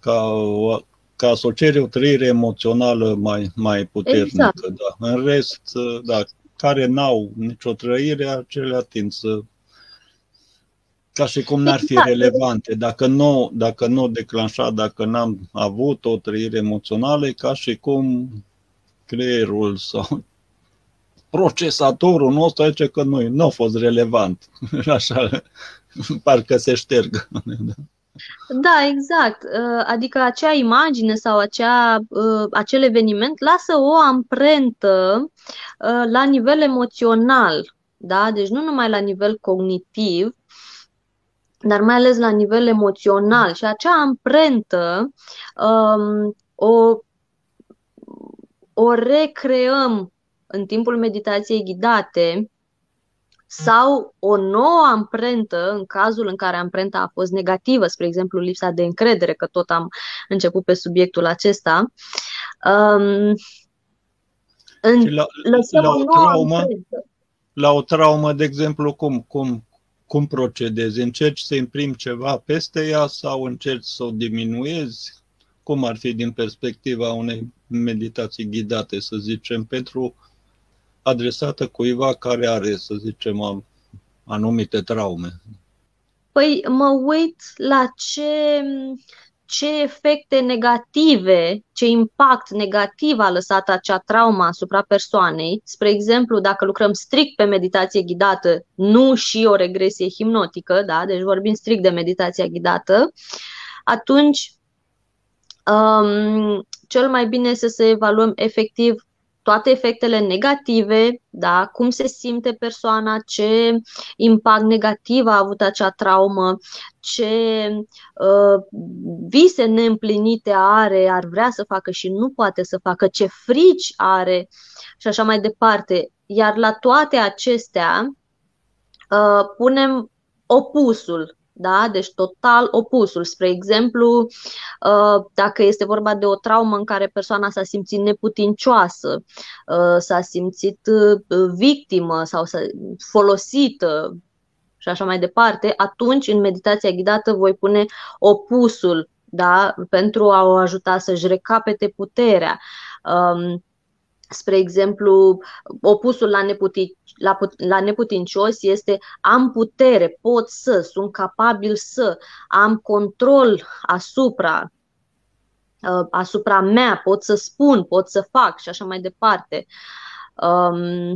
ca o, ca asociere o trăire emoțională mai, mai puternică. Exact. Da. În rest, da, care n-au nicio trăire, acelea tind să ca și cum n-ar fi exact. relevante. Dacă nu, dacă nu declanșat, dacă n-am avut o trăire emoțională, e ca și cum creierul sau procesatorul nostru zice că nu, nu a fost relevant. (laughs) Așa, parcă se șterg. (laughs) Da, exact. Uh, adică acea imagine sau acea, uh, acel eveniment lasă o amprentă uh, la nivel emoțional. Da? Deci nu numai la nivel cognitiv, dar mai ales la nivel emoțional și acea amprentă um, o, o recreăm în timpul meditației ghidate sau o nouă amprentă în cazul în care amprenta a fost negativă, spre exemplu lipsa de încredere, că tot am început pe subiectul acesta. Um, în, la, la, o, o traumă, amprentă. la o traumă, de exemplu, cum, cum, cum procedezi? Încerci să imprimi ceva peste ea sau încerci să o diminuezi? Cum ar fi din perspectiva unei meditații ghidate, să zicem, pentru adresată cuiva care are, să zicem, anumite traume? Păi mă uit la ce, ce efecte negative, ce impact negativ a lăsat acea traumă asupra persoanei. Spre exemplu, dacă lucrăm strict pe meditație ghidată, nu și o regresie hipnotică, da? deci vorbim strict de meditația ghidată, atunci um, cel mai bine să se evaluăm efectiv toate efectele negative, da, cum se simte persoana, ce impact negativ a avut acea traumă, ce uh, vise neîmplinite are, ar vrea să facă și nu poate să facă, ce frici are și așa mai departe. Iar la toate acestea uh, punem opusul da? Deci total opusul. Spre exemplu, uh, dacă este vorba de o traumă în care persoana s-a simțit neputincioasă, uh, s-a simțit uh, victimă sau folosită și așa mai departe, atunci în meditația ghidată voi pune opusul da? pentru a o ajuta să-și recapete puterea. Um, Spre exemplu, opusul la, neputi, la, la neputincios este am putere, pot să, sunt capabil să, am control asupra uh, asupra mea, pot să spun, pot să fac și așa mai departe. Um,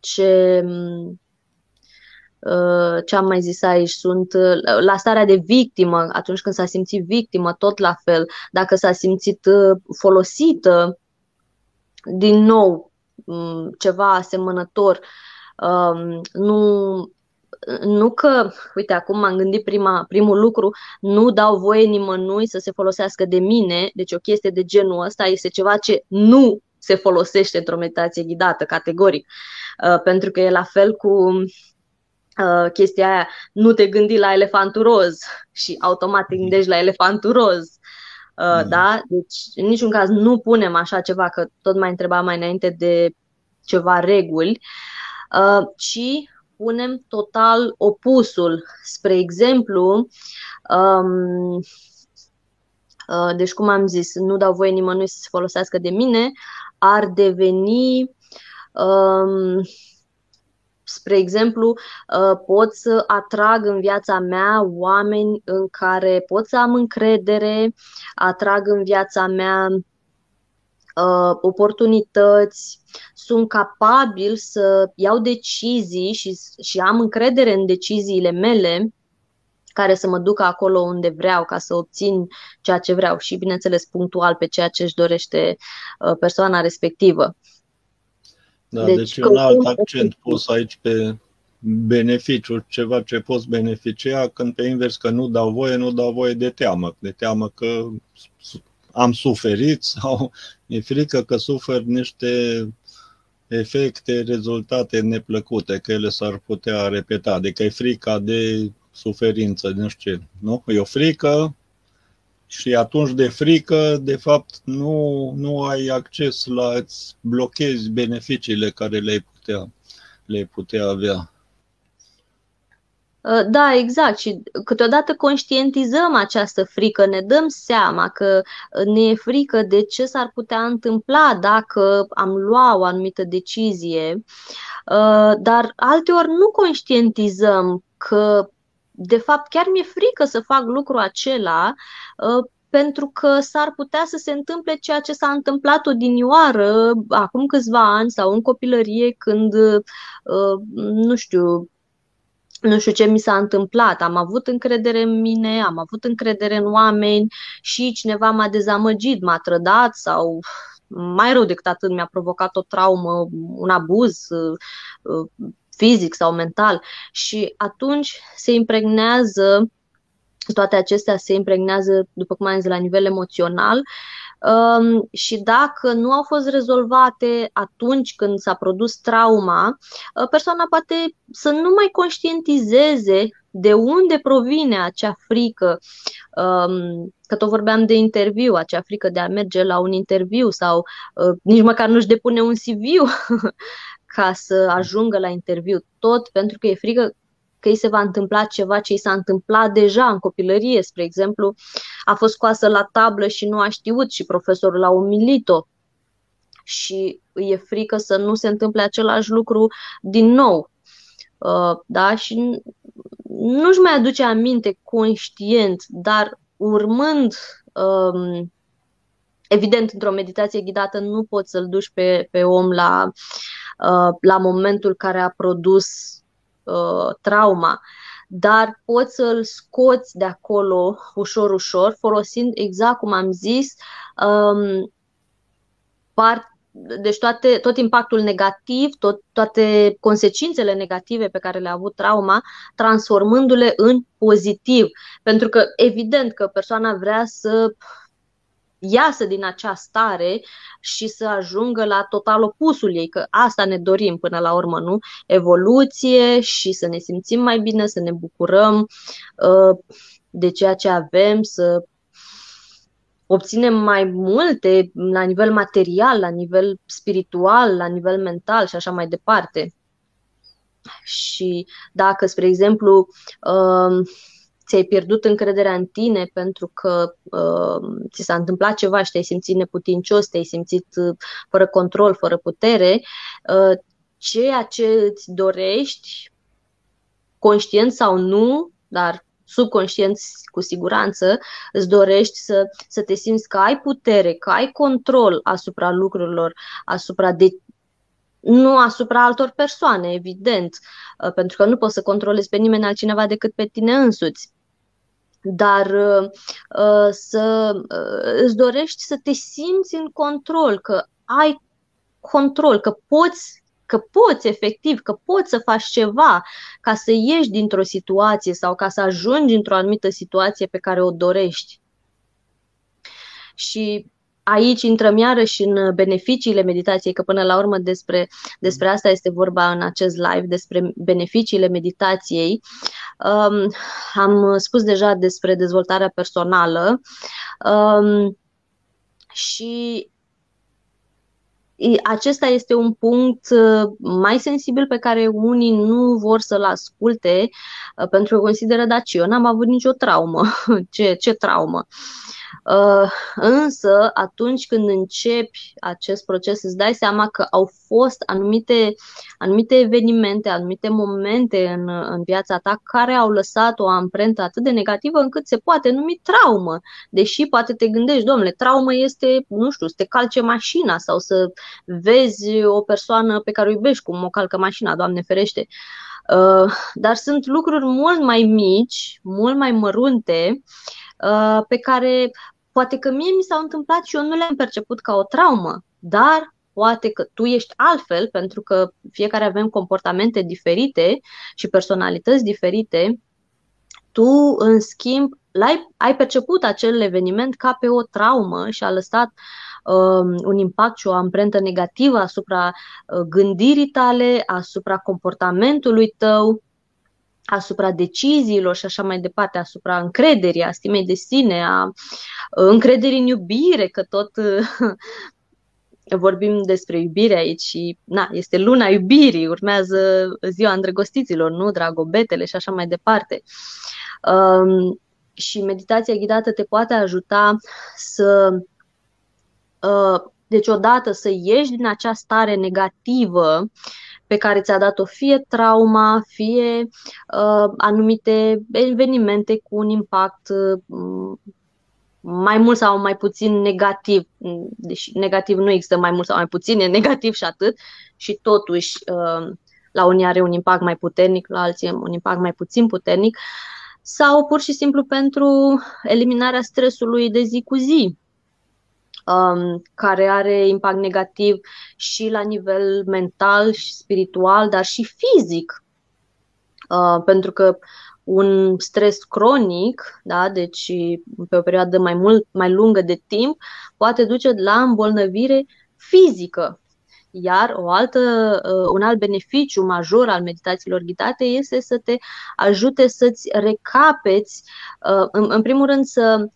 ce Uh, ce am mai zis aici, sunt uh, la starea de victimă, atunci când s-a simțit victimă, tot la fel. Dacă s-a simțit uh, folosită, din nou, mm, ceva asemănător, um, nu, nu că, uite, acum m-am gândit prima, primul lucru, nu dau voie nimănui să se folosească de mine, deci o chestie de genul ăsta este ceva ce nu se folosește într-o meditație ghidată, categoric, pentru că e la fel cu uh, chestia aia, nu te gândi la elefantul roz și automat te gândești la elefantul roz. Uh, mm. Da? Deci, în niciun caz nu punem așa ceva, că tot mai întreba mai înainte de ceva reguli, uh, ci punem total opusul. Spre exemplu, um, uh, deci cum am zis, nu dau voie nimănui să se folosească de mine, ar deveni um, Spre exemplu, uh, pot să atrag în viața mea oameni în care pot să am încredere, atrag în viața mea uh, oportunități, sunt capabil să iau decizii și, și am încredere în deciziile mele care să mă ducă acolo unde vreau ca să obțin ceea ce vreau și, bineînțeles, punctual pe ceea ce își dorește uh, persoana respectivă. Da, deci, deci un alt accent pus aici pe beneficiu, ceva ce poți beneficia, când pe invers că nu dau voie, nu dau voie de teamă, de teamă că am suferit (laughs) sau e frică că sufer niște efecte, rezultate neplăcute, că ele s-ar putea repeta, adică e frica de suferință, nu știu ce, nu? E o frică, și atunci de frică, de fapt, nu, nu ai acces la, îți blochezi beneficiile care le-ai putea, le putea avea. Uh, da, exact. Și câteodată conștientizăm această frică, ne dăm seama că ne e frică de ce s-ar putea întâmpla dacă am luat o anumită decizie, uh, dar alteori nu conștientizăm că de fapt, chiar mi-e frică să fac lucrul acela uh, pentru că s-ar putea să se întâmple ceea ce s-a întâmplat odinioară acum câțiva ani sau în copilărie când, uh, nu știu, nu știu ce mi s-a întâmplat, am avut încredere în mine, am avut încredere în oameni și cineva m-a dezamăgit, m-a trădat sau mai rău decât atât mi-a provocat o traumă, un abuz uh, fizic sau mental. Și atunci se impregnează toate acestea se impregnează, după cum am zis, la nivel emoțional. Um, și dacă nu au fost rezolvate atunci când s-a produs trauma, uh, persoana poate să nu mai conștientizeze de unde provine acea frică, um, că tot vorbeam de interviu, acea frică de a merge la un interviu sau uh, nici măcar nu-și depune un CV (laughs) ca să ajungă la interviu, tot pentru că e frică că îi se va întâmpla ceva ce i s-a întâmplat deja în copilărie, spre exemplu, a fost scoasă la tablă și nu a știut și profesorul a umilit-o și îi e frică să nu se întâmple același lucru din nou. Uh, da? Și nu-și mai aduce aminte conștient, dar urmând um, Evident, într-o meditație ghidată nu poți să-l duci pe, pe om la, uh, la momentul care a produs uh, trauma, dar poți să-l scoți de acolo ușor, ușor, folosind exact cum am zis, um, part, deci toate, tot impactul negativ, tot, toate consecințele negative pe care le-a avut trauma, transformându-le în pozitiv. Pentru că, evident, că persoana vrea să iasă din acea stare și să ajungă la total opusul ei, că asta ne dorim până la urmă, nu? Evoluție și să ne simțim mai bine, să ne bucurăm uh, de ceea ce avem, să obținem mai multe la nivel material, la nivel spiritual, la nivel mental și așa mai departe. Și dacă, spre exemplu, uh, ți-ai pierdut încrederea în tine pentru că uh, ți s-a întâmplat ceva și te-ai simțit neputincios, te-ai simțit uh, fără control, fără putere, uh, ceea ce îți dorești, conștient sau nu, dar subconștient cu siguranță, îți dorești să, să te simți că ai putere, că ai control asupra lucrurilor, asupra de, nu asupra altor persoane, evident, uh, pentru că nu poți să controlezi pe nimeni altcineva decât pe tine însuți dar uh, să uh, îți dorești să te simți în control, că ai control, că poți că poți efectiv, că poți să faci ceva ca să ieși dintr-o situație sau ca să ajungi într-o anumită situație pe care o dorești. Și aici intrăm iarăși în beneficiile meditației, că până la urmă despre, despre asta este vorba în acest live, despre beneficiile meditației. Um, am spus deja despre dezvoltarea personală um, și acesta este un punct uh, mai sensibil pe care unii nu vor să-l asculte uh, pentru că consideră, da, ce eu n-am avut nicio traumă. (laughs) ce, ce traumă? Uh, însă, atunci când începi acest proces, îți dai seama că au fost anumite, anumite evenimente, anumite momente în, în viața ta care au lăsat o amprentă atât de negativă încât se poate numi traumă. Deși poate te gândești, domnule, traumă este, nu știu, să te calce mașina sau să vezi o persoană pe care o iubești cum o calcă mașina, Doamne ferește. Uh, dar sunt lucruri mult mai mici, mult mai mărunte, uh, pe care Poate că mie mi s-au întâmplat și eu nu le-am perceput ca o traumă, dar poate că tu ești altfel, pentru că fiecare avem comportamente diferite și personalități diferite. Tu, în schimb, ai ai perceput acel eveniment ca pe o traumă și a lăsat um, un impact și o amprentă negativă asupra uh, gândirii tale, asupra comportamentului tău asupra deciziilor și așa mai departe, asupra încrederii, a stimei de sine, a încrederii în iubire, că tot (laughs) vorbim despre iubire aici și na, este luna iubirii, urmează ziua îndrăgostiților, nu, dragobetele și așa mai departe. Um, și meditația ghidată te poate ajuta să uh, deci odată să ieși din acea stare negativă pe care ți-a dat-o fie trauma, fie uh, anumite evenimente cu un impact uh, mai mult sau mai puțin negativ, deși negativ nu există mai mult sau mai puțin, e negativ și atât, și totuși uh, la unii are un impact mai puternic, la alții un impact mai puțin puternic, sau pur și simplu pentru eliminarea stresului de zi cu zi, um, care are impact negativ și la nivel mental și spiritual, dar și fizic. Uh, pentru că un stres cronic, da, deci pe o perioadă mai, mult, mai lungă de timp, poate duce la îmbolnăvire fizică. Iar o altă, uh, un alt beneficiu major al meditațiilor ghidate este să te ajute să-ți recapeți, uh, în, în primul rând să,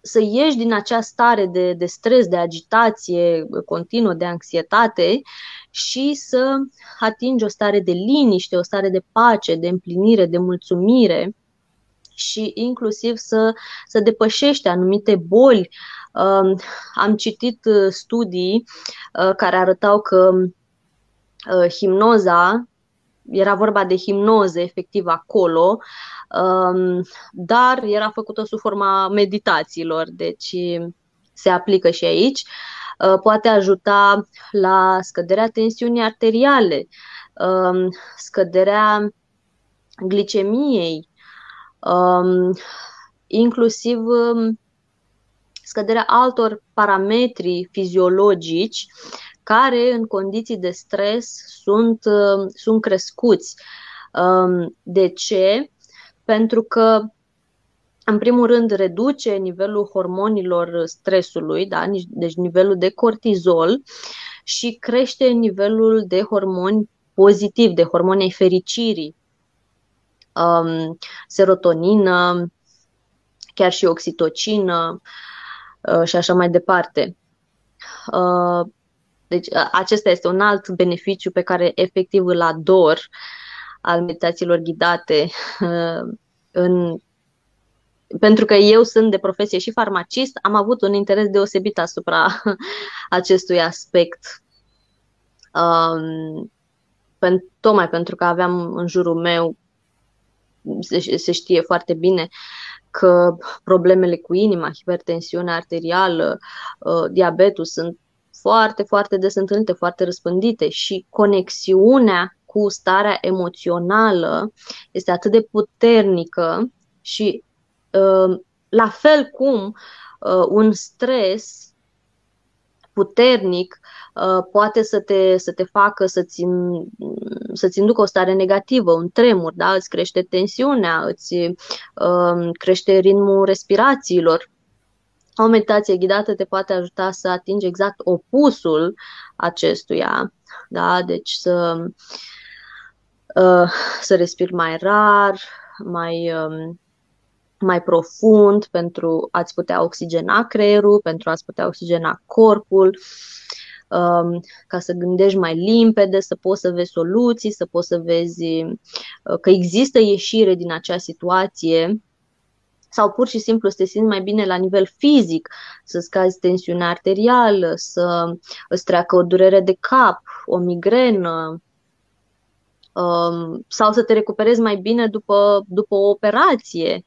să ieși din acea stare de, de stres, de agitație continuă, de anxietate și să atingi o stare de liniște, o stare de pace, de împlinire, de mulțumire și inclusiv să, să depășești anumite boli. Um, am citit uh, studii uh, care arătau că uh, hipnoza, era vorba de hipnoză efectiv acolo, um, dar era făcută sub forma meditațiilor, deci se aplică și aici. Poate ajuta la scăderea tensiunii arteriale, um, scăderea glicemiei, um, inclusiv um, scăderea altor parametri fiziologici care în condiții de stres sunt, uh, sunt crescuți. Um, de ce? Pentru că în primul rând reduce nivelul hormonilor stresului, da? deci nivelul de cortizol și crește nivelul de hormoni pozitiv, de hormoni ai fericirii, um, serotonină, chiar și oxitocină uh, și așa mai departe. Uh, deci acesta este un alt beneficiu pe care efectiv îl ador al meditațiilor ghidate uh, în pentru că eu sunt de profesie și farmacist, am avut un interes deosebit asupra (laughs) acestui aspect. Um, pen, tocmai pentru că aveam în jurul meu se, se știe foarte bine că problemele cu inima, hipertensiunea arterială, uh, diabetul sunt foarte, foarte des întâlnite, foarte răspândite și conexiunea cu starea emoțională este atât de puternică și uh, la fel cum uh, un stres puternic uh, poate să te, să te facă să-ți, să-ți inducă o stare negativă, un tremur, da? îți crește tensiunea, îți uh, crește ritmul respirațiilor. O meditație ghidată te poate ajuta să atingi exact opusul acestuia, da? deci să, uh, să respiri mai rar, mai um, mai profund pentru a-ți putea oxigena creierul, pentru a-ți putea oxigena corpul, um, ca să gândești mai limpede, să poți să vezi soluții, să poți să vezi uh, că există ieșire din acea situație sau pur și simplu să te simți mai bine la nivel fizic, să scazi tensiunea arterială, să îți treacă o durere de cap, o migrenă, um, sau să te recuperezi mai bine după, după o operație.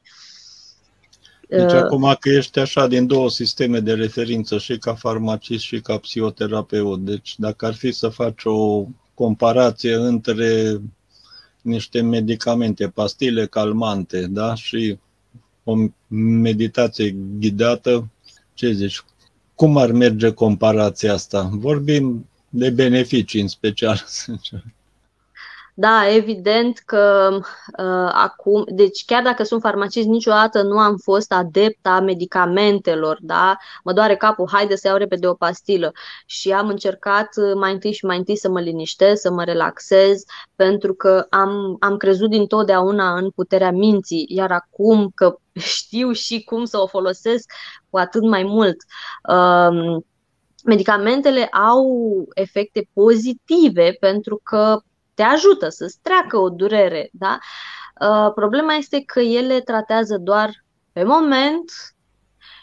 Deci uh, acum că ești așa din două sisteme de referință, și ca farmacist și ca psihoterapeut, deci dacă ar fi să faci o comparație între niște medicamente, pastile calmante, da, și o meditație ghidată, ce zici, cum ar merge comparația asta? Vorbim de beneficii în special. (laughs) Da, evident că uh, acum, deci chiar dacă sunt farmacist, niciodată nu am fost adepta a medicamentelor, da? Mă doare capul, haide să iau repede o pastilă. Și am încercat uh, mai întâi și mai întâi să mă liniștez, să mă relaxez, pentru că am, am crezut dintotdeauna în puterea minții, iar acum că știu și cum să o folosesc, cu atât mai mult. Uh, medicamentele au efecte pozitive pentru că te ajută să-ți treacă o durere, da? Uh, problema este că ele tratează doar pe moment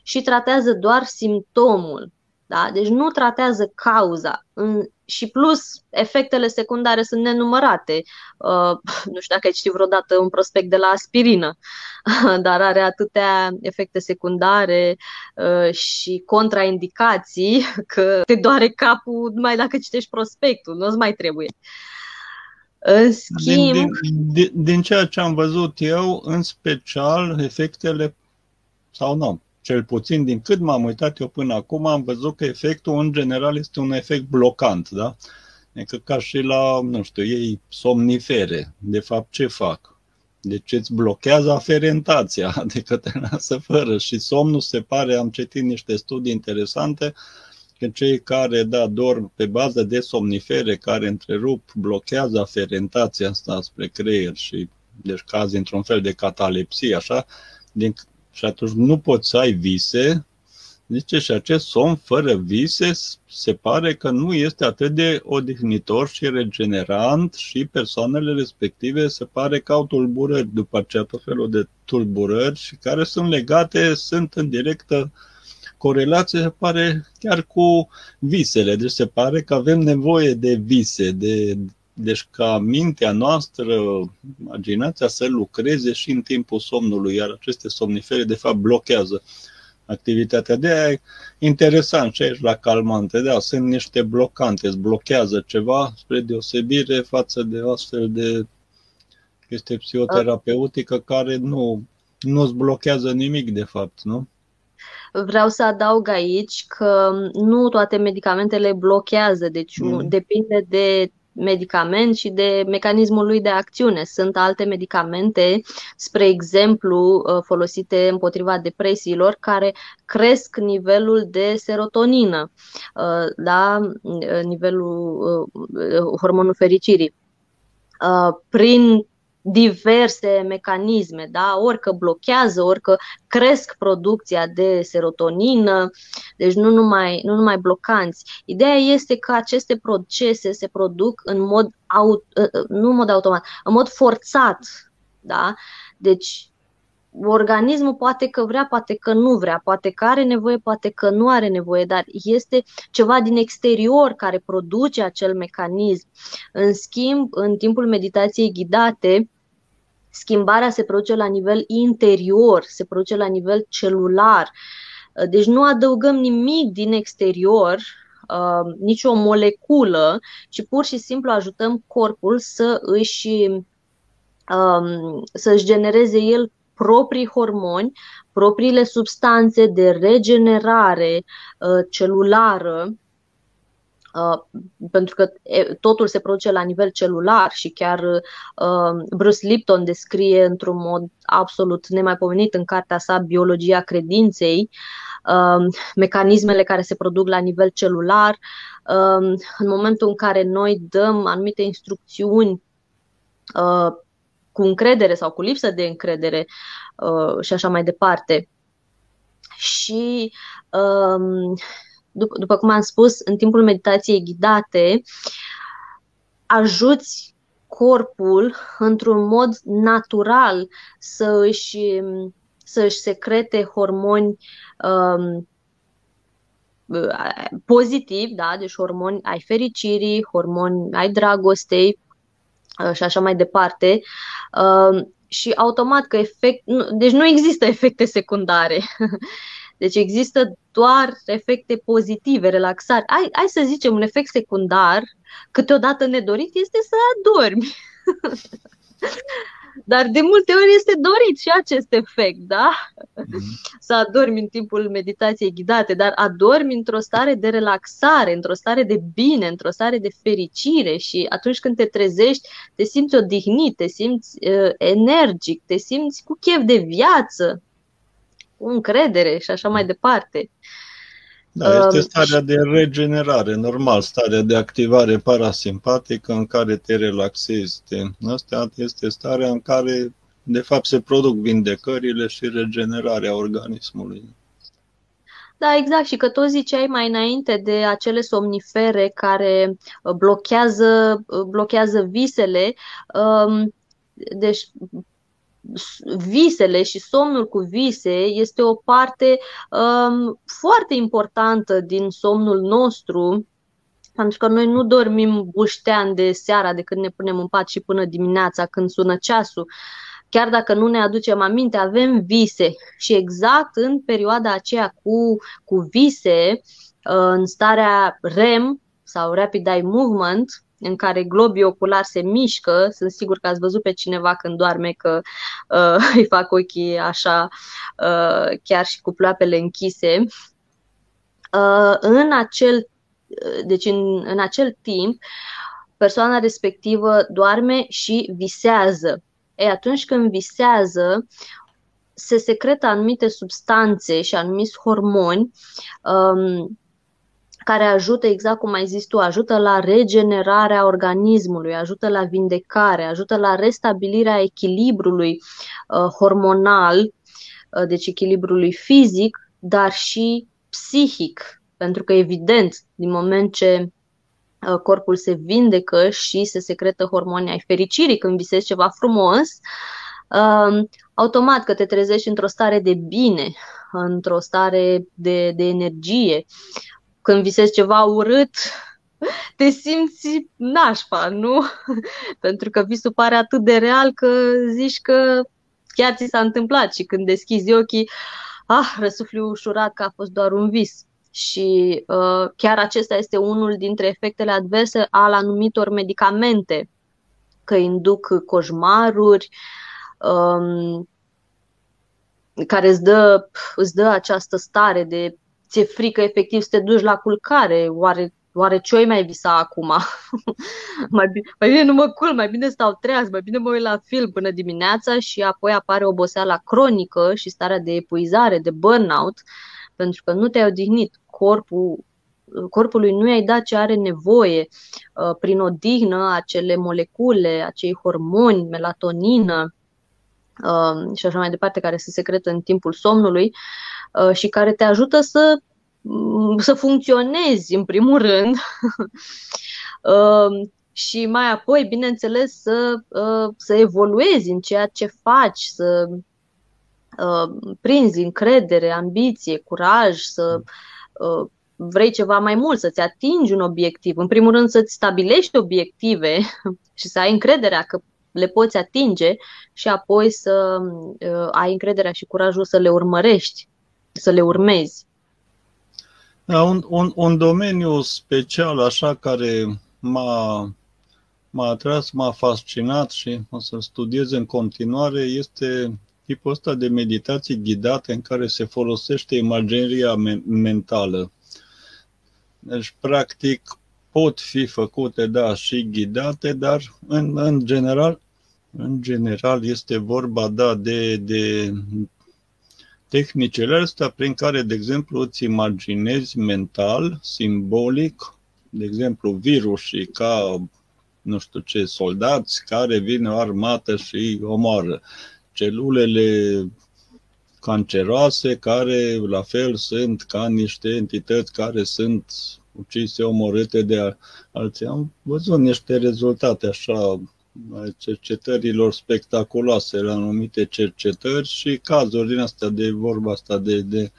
și tratează doar simptomul, da? Deci nu tratează cauza. În, și plus, efectele secundare sunt nenumărate. Uh, (laughs) nu știu dacă ai citit vreodată un prospect de la aspirină, (laughs) dar are atâtea efecte secundare uh, și contraindicații (laughs) că te doare capul numai dacă citești prospectul, nu-ți mai trebuie. Uh, în schimb... Din, din, din ceea ce am văzut eu, în special, efectele, sau nu, cel puțin din cât m-am uitat eu până acum, am văzut că efectul, în general, este un efect blocant, da? Adică ca și la, nu știu, ei somnifere. De fapt, ce fac? Deci îți blochează aferentația, (laughs) adică te lasă fără și somnul se pare, am citit niște studii interesante, că cei care da, dorm pe bază de somnifere care întrerup, blochează aferentația asta spre creier și deci cazi într-un fel de catalepsie, așa, din, și atunci nu poți să ai vise, Zice, și acest somn fără vise se pare că nu este atât de odihnitor și regenerant și persoanele respective se pare că au tulburări după aceea tot felul de tulburări și care sunt legate, sunt în directă corelație, se pare chiar cu visele. Deci se pare că avem nevoie de vise, de, deci ca mintea noastră, imaginația să lucreze și în timpul somnului, iar aceste somnifere de fapt blochează activitatea. De aia e interesant și aici la calmante, da, sunt niște blocante, îți blochează ceva spre deosebire față de astfel de chestie psihoterapeutică care nu, nu îți blochează nimic de fapt, nu? Vreau să adaug aici că nu toate medicamentele blochează, deci mm. depinde de medicament și de mecanismul lui de acțiune. Sunt alte medicamente, spre exemplu, uh, folosite împotriva depresiilor, care cresc nivelul de serotonină, uh, da? Uh, nivelul hormonul fericirii. Prin diverse mecanisme, da? ori că blochează, ori că cresc producția de serotonină, deci nu numai, nu numai blocanți. Ideea este că aceste procese se produc în mod, aut, ă, ă, nu în mod automat, în mod forțat. Da? Deci organismul poate că vrea, poate că nu vrea, poate că are nevoie, poate că nu are nevoie, dar este ceva din exterior care produce acel mecanism. În schimb, în timpul meditației ghidate, schimbarea se produce la nivel interior, se produce la nivel celular. Deci nu adăugăm nimic din exterior, uh, nicio moleculă, ci pur și simplu ajutăm corpul să își um, să-și genereze el proprii hormoni, propriile substanțe de regenerare uh, celulară, Uh, pentru că totul se produce la nivel celular și chiar uh, Bruce Lipton descrie într-un mod absolut nemaipomenit în cartea sa Biologia credinței uh, mecanismele care se produc la nivel celular. Uh, în momentul în care noi dăm anumite instrucțiuni uh, cu încredere sau cu lipsă de încredere uh, și așa mai departe. Și um, după, după cum am spus, în timpul meditației ghidate, ajuți corpul într-un mod natural să își, să își secrete hormoni um, pozitivi, da? deci hormoni ai fericirii, hormoni ai dragostei uh, și așa mai departe. Um, și automat că efect, nu, deci nu există efecte secundare. (laughs) Deci există doar efecte pozitive, relaxare. Hai, hai să zicem, un efect secundar, câteodată nedorit, este să adormi. (laughs) Dar de multe ori este dorit și acest efect, da? Mm-hmm. Să adormi în timpul meditației ghidate, dar adormi într-o stare de relaxare, într-o stare de bine, într-o stare de fericire și atunci când te trezești, te simți odihnit, te simți uh, energic, te simți cu chef de viață, cu încredere și așa mai departe. Da, este um, starea de regenerare, normal, starea de activare parasimpatică în care te relaxezi. Asta este starea în care, de fapt, se produc vindecările și regenerarea organismului. Da, exact. Și că tot ziceai mai înainte de acele somnifere care blochează, blochează visele. Um, deci, visele și somnul cu vise este o parte um, foarte importantă din somnul nostru, pentru că noi nu dormim buștean de seara de când ne punem în pat și până dimineața când sună ceasul. Chiar dacă nu ne aducem aminte, avem vise și exact în perioada aceea cu, cu vise, uh, în starea REM sau Rapid Eye Movement, în care globii oculari se mișcă, sunt sigur că ați văzut pe cineva când doarme că uh, (laughs) îi fac ochii așa, uh, chiar și cu ploapele închise. Uh, în acel, uh, deci în, în acel timp, persoana respectivă doarme și visează. E, atunci când visează, se secretă anumite substanțe și anumiți hormoni um, care ajută, exact cum ai zis tu, ajută la regenerarea organismului, ajută la vindecare, ajută la restabilirea echilibrului uh, hormonal, uh, deci echilibrului fizic, dar și psihic. Pentru că, evident, din moment ce uh, corpul se vindecă și se secretă hormoni ai fericirii când visezi ceva frumos, uh, automat că te trezești într-o stare de bine, într-o stare de, de energie, când visezi ceva urât, (laughs) te simți nașpa, nu? (laughs) Pentru că visul pare atât de real că zici că chiar ți s-a întâmplat și când deschizi ochii, ah, răsufli ușurat că a fost doar un vis. Și uh, chiar acesta este unul dintre efectele adverse al anumitor medicamente, că induc coșmaruri, um, care îți dă, îți dă această stare de ți-e frică efectiv să te duci la culcare, oare, oare ce mai visa acum? (laughs) mai, bine, mai bine nu mă cul, mai bine stau treaz, mai bine mă uit la film până dimineața și apoi apare oboseala cronică și starea de epuizare, de burnout, pentru că nu te-ai odihnit. Corpul, corpului nu i-ai dat ce are nevoie uh, prin odihnă, acele molecule, acei hormoni, melatonină, uh, și așa mai departe, care se secretă în timpul somnului, Uh, și care te ajută să, mm, să funcționezi, în primul rând, (laughs) uh, și mai apoi, bineînțeles, să, uh, să evoluezi în ceea ce faci, să prinzi încredere, ambiție, curaj, să vrei ceva mai mult, să-ți atingi un obiectiv. În primul rând să-ți stabilești obiective (laughs) și să ai încrederea că le poți atinge și apoi să ai încrederea și curajul să le urmărești să le urmezi. Da, un, un, un domeniu special așa care m-a, m-a atras, m-a fascinat și o să studiez în continuare este tipul ăsta de meditații ghidate în care se folosește imagineria me- mentală. Deci, practic, pot fi făcute, da, și ghidate, dar în, în general, în general este vorba, da, de, de tehnicile astea prin care, de exemplu, îți imaginezi mental, simbolic, de exemplu, virusii ca, nu știu ce, soldați care vin o armată și omoară. Celulele canceroase care, la fel, sunt ca niște entități care sunt ucise, omorâte de alții. Am văzut niște rezultate așa cercetărilor spectaculoase la anumite cercetări și cazuri din astea de vorba asta de, de,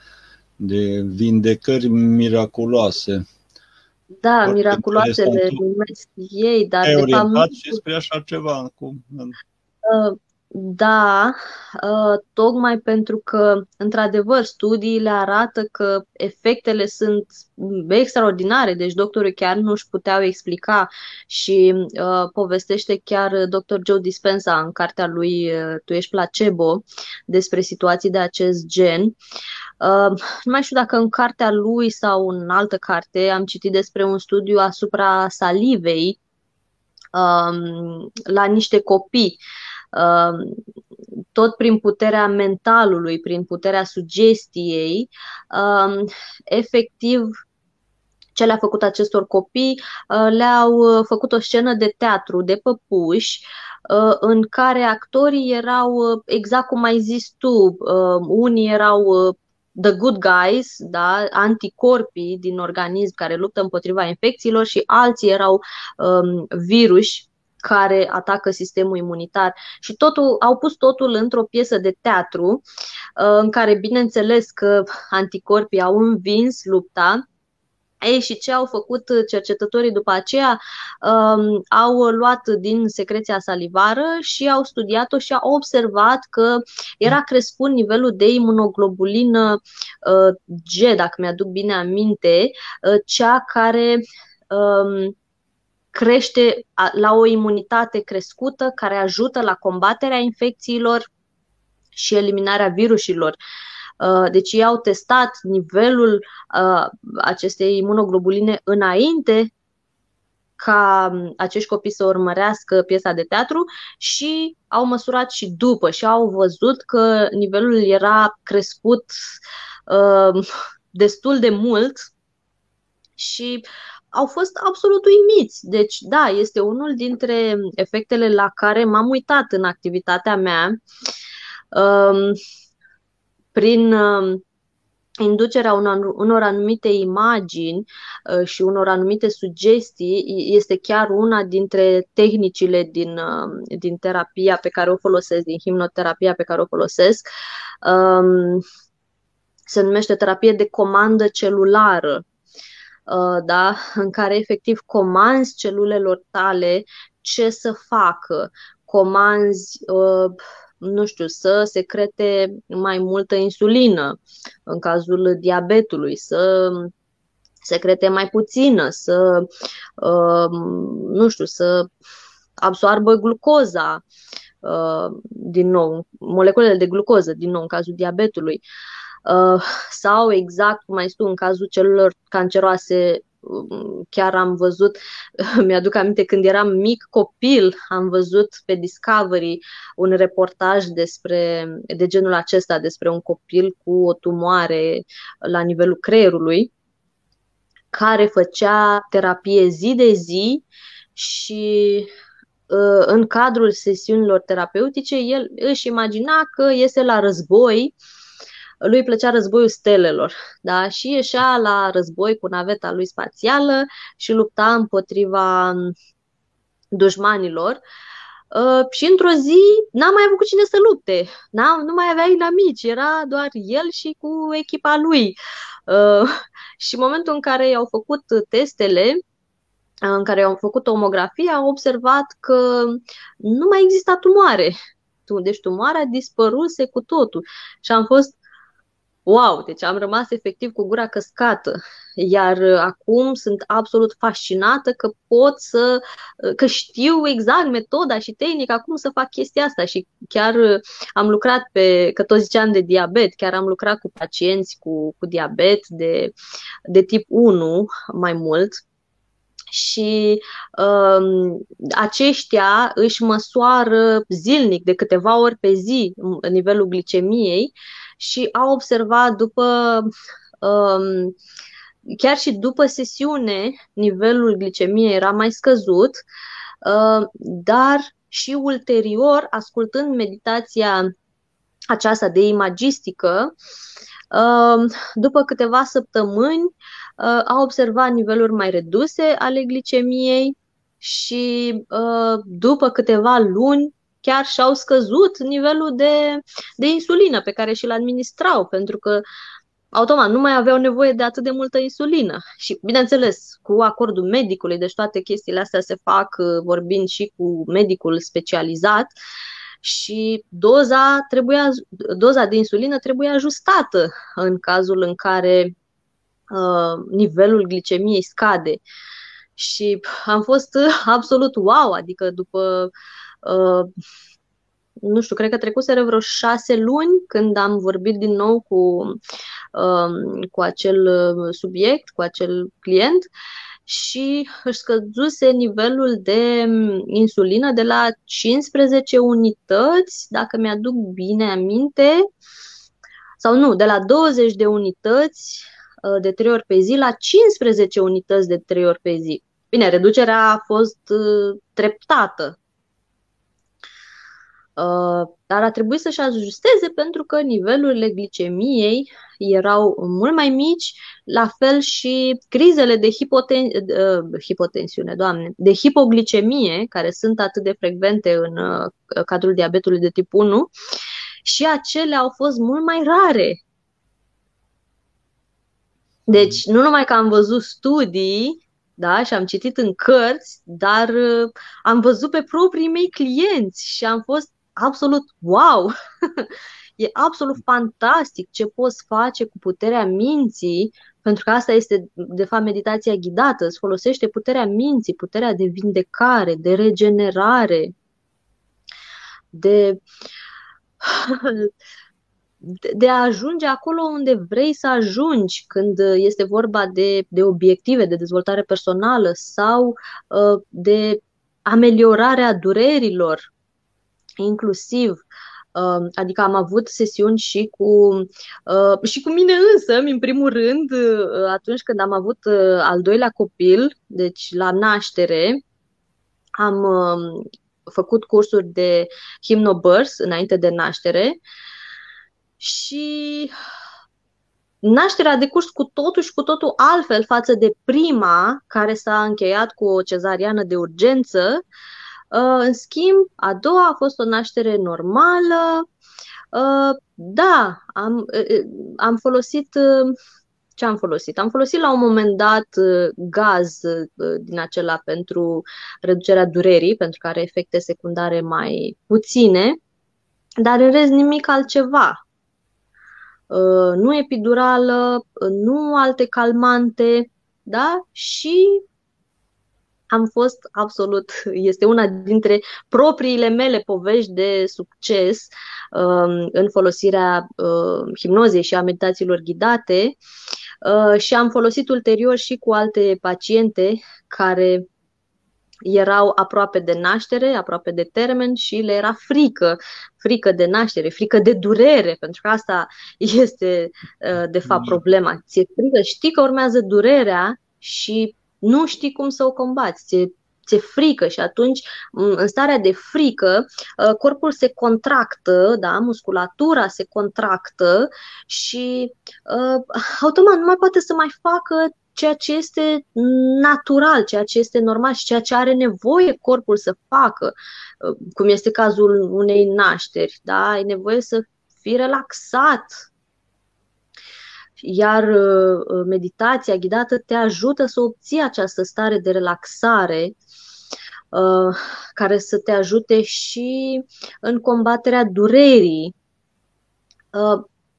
de vindecări miraculoase. Da, Foarte miraculoase le numesc ei, dar de fapt... și spre așa ceva acum. Uh, da, ă, tocmai pentru că, într-adevăr, studiile arată că efectele sunt extraordinare, deci doctorul chiar nu își puteau explica și uh, povestește chiar dr. Joe Dispenza în cartea lui Tu ești placebo despre situații de acest gen. Uh, nu mai știu dacă în cartea lui sau în altă carte am citit despre un studiu asupra salivei um, la niște copii Um, tot prin puterea mentalului, prin puterea sugestiei, um, efectiv ce le-a făcut acestor copii, uh, le-au uh, făcut o scenă de teatru, de păpuși, uh, în care actorii erau exact cum ai zis tu, unii erau the good guys, da, anticorpii din organism care luptă împotriva infecțiilor și alții erau um, viruși care atacă sistemul imunitar și totul, au pus totul într-o piesă de teatru uh, în care, bineînțeles, că anticorpii au învins lupta, ei, și ce au făcut cercetătorii după aceea? Um, au luat din secreția salivară și au studiat-o și au observat că era crescut nivelul de imunoglobulină uh, G, dacă mi-aduc bine aminte, uh, cea care um, crește la o imunitate crescută care ajută la combaterea infecțiilor și eliminarea virusilor. Uh, deci ei au testat nivelul uh, acestei imunoglobuline înainte ca acești copii să urmărească piesa de teatru și au măsurat și după și au văzut că nivelul era crescut uh, (laughs) destul de mult și au fost absolut uimiți. Deci, da, este unul dintre efectele la care m-am uitat în activitatea mea. Um, prin um, inducerea unor, unor anumite imagini uh, și unor anumite sugestii este chiar una dintre tehnicile din, uh, din terapia pe care o folosesc, din hipnoterapia pe care o folosesc. Um, se numește terapie de comandă celulară, uh, da? (laughs) în care efectiv comanzi celulelor tale ce să facă, comanzi nu știu, să secrete mai multă insulină în cazul diabetului, să secrete mai puțină, să, uh, nu știu, să absoarbă glucoza, uh, din nou, moleculele de glucoză, din nou, în cazul diabetului. Uh, sau exact cum ai spus în cazul celulelor canceroase chiar am văzut, (laughs) mi-aduc aminte când eram mic copil, am văzut pe Discovery un reportaj despre, de genul acesta, despre un copil cu o tumoare la nivelul creierului, care făcea terapie zi de zi și ă, în cadrul sesiunilor terapeutice, el își imagina că iese la război lui îi plăcea războiul stelelor, da? Și ieșea la război cu naveta lui spațială și lupta împotriva mm, dușmanilor. Uh, și într-o zi n-a mai avut cu cine să lupte, n-a, nu mai avea inamici, era doar el și cu echipa lui. Uh, (laughs) și în momentul în care i-au făcut testele, în care au făcut tomografie, au observat că nu mai exista tumoare. Deci tumoarea dispăruse cu totul. Și am fost wow, deci am rămas efectiv cu gura căscată. Iar uh, acum sunt absolut fascinată că pot să, uh, că știu exact metoda și tehnica cum să fac chestia asta și chiar uh, am lucrat pe, că tot ziceam de diabet, chiar am lucrat cu pacienți cu, cu diabet de, de tip 1 mai mult și um, aceștia își măsoară zilnic de câteva ori pe zi nivelul glicemiei și au observat după um, chiar și după sesiune nivelul glicemiei era mai scăzut, uh, dar și ulterior, ascultând meditația aceasta de imagistică, uh, după câteva săptămâni uh, au observat niveluri mai reduse ale glicemiei și uh, după câteva luni chiar și-au scăzut nivelul de, de insulină pe care și-l administrau, pentru că automat nu mai aveau nevoie de atât de multă insulină. Și, bineînțeles, cu acordul medicului, deci toate chestiile astea se fac uh, vorbind și cu medicul specializat și doza, trebuia, doza de insulină trebuie ajustată în cazul în care uh, nivelul glicemiei scade. Și am fost (laughs) absolut wow, adică după Uh, nu știu, cred că trecuseră vreo șase luni când am vorbit din nou cu, um, cu acel uh, subiect, cu acel client și își scăzuse nivelul de um, insulină de la 15 unități, dacă mi-aduc bine aminte, sau nu, de la 20 de unități uh, de 3 ori pe zi la 15 unități de 3 ori pe zi. Bine, reducerea a fost treptată, Uh, dar a trebuit să-și ajusteze pentru că nivelurile glicemiei erau mult mai mici, la fel și crizele de hipoten- uh, hipotensiune, doamne, de hipoglicemie, care sunt atât de frecvente în uh, cadrul diabetului de tip 1, și acelea au fost mult mai rare. Deci, nu numai că am văzut studii da? și am citit în cărți, dar uh, am văzut pe proprii mei clienți și am fost absolut wow! (laughs) e absolut fantastic ce poți face cu puterea minții, pentru că asta este, de fapt, meditația ghidată. Îți folosește puterea minții, puterea de vindecare, de regenerare, de (laughs) de a ajunge acolo unde vrei să ajungi când este vorba de, de obiective, de dezvoltare personală sau uh, de ameliorarea durerilor, inclusiv. Uh, adică am avut sesiuni și cu, uh, și cu mine însă, în primul rând, uh, atunci când am avut uh, al doilea copil, deci la naștere, am uh, făcut cursuri de himnobărs înainte de naștere și nașterea a decurs cu totul și cu totul altfel față de prima, care s-a încheiat cu o cezariană de urgență. Uh, în schimb, a doua a fost o naștere normală. Uh, da, am, uh, am folosit ce am folosit? Am folosit la un moment dat gaz din acela pentru reducerea durerii, pentru că are efecte secundare mai puține, dar în rest nimic altceva. Uh, nu epidurală, uh, nu alte calmante, da? Și am fost absolut, (laughs) este una dintre propriile mele povești de succes um, în folosirea uh, hipnozei și a meditațiilor ghidate și am folosit ulterior și cu alte paciente care erau aproape de naștere, aproape de termen și le era frică, frică de naștere, frică de durere, pentru că asta (laughs) este uh, de fapt mm. problema. Ți-e frică, știi că urmează durerea și nu știi cum să o combați. Ți-e ți-e frică și atunci, în starea de frică, uh, corpul se contractă, da, musculatura se contractă și uh, automat nu mai poate să mai facă ceea ce este natural, ceea ce este normal și ceea ce are nevoie corpul să facă, uh, cum este cazul unei nașteri, da? Ai nevoie să fii relaxat. Iar uh, meditația ghidată te ajută să obții această stare de relaxare uh, care să te ajute și în combaterea durerii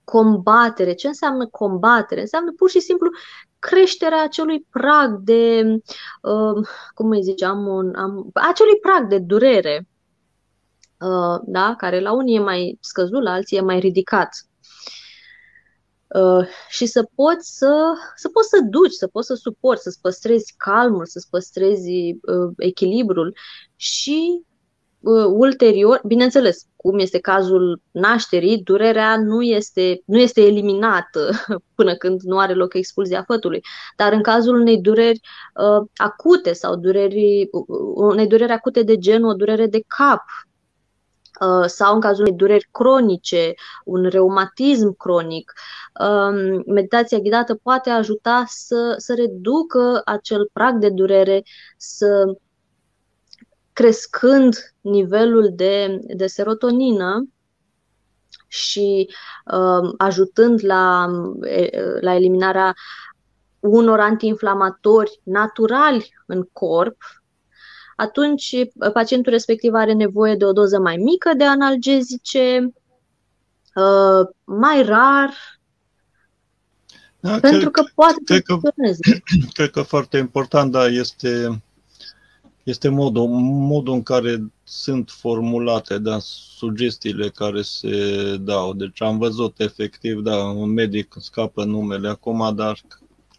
combatere. Ce înseamnă combatere? Înseamnă pur și simplu creșterea acelui prag de, uh, cum îi ziceam, un, am, acelui prag de durere, uh, da? care la unii e mai scăzut, la alții e mai ridicat. Uh, și să poți să, să poți să duci, să poți să suporți, să-ți păstrezi calmul, să-ți păstrezi uh, echilibrul și uh, ulterior, bineînțeles, cum este cazul nașterii, durerea nu este, nu este eliminată (laughs) până când nu are loc expulzia fătului. Dar în cazul unei dureri uh, acute sau dureri, uh, unei dureri acute de gen, o durere de cap, uh, sau în cazul unei dureri cronice, un reumatism cronic, um, meditația ghidată poate ajuta să, să reducă acel prag de durere, să crescând nivelul de, de serotonină și uh, ajutând la, la eliminarea unor antiinflamatori naturali în corp, atunci pacientul respectiv are nevoie de o doză mai mică de analgezice, uh, mai rar, da, pentru cred, că poate cred că, (clears throat) cred că foarte important, da, este este modul, modul în care sunt formulate, da, sugestiile care se dau. Deci am văzut efectiv, da, un medic scapă numele acum, dar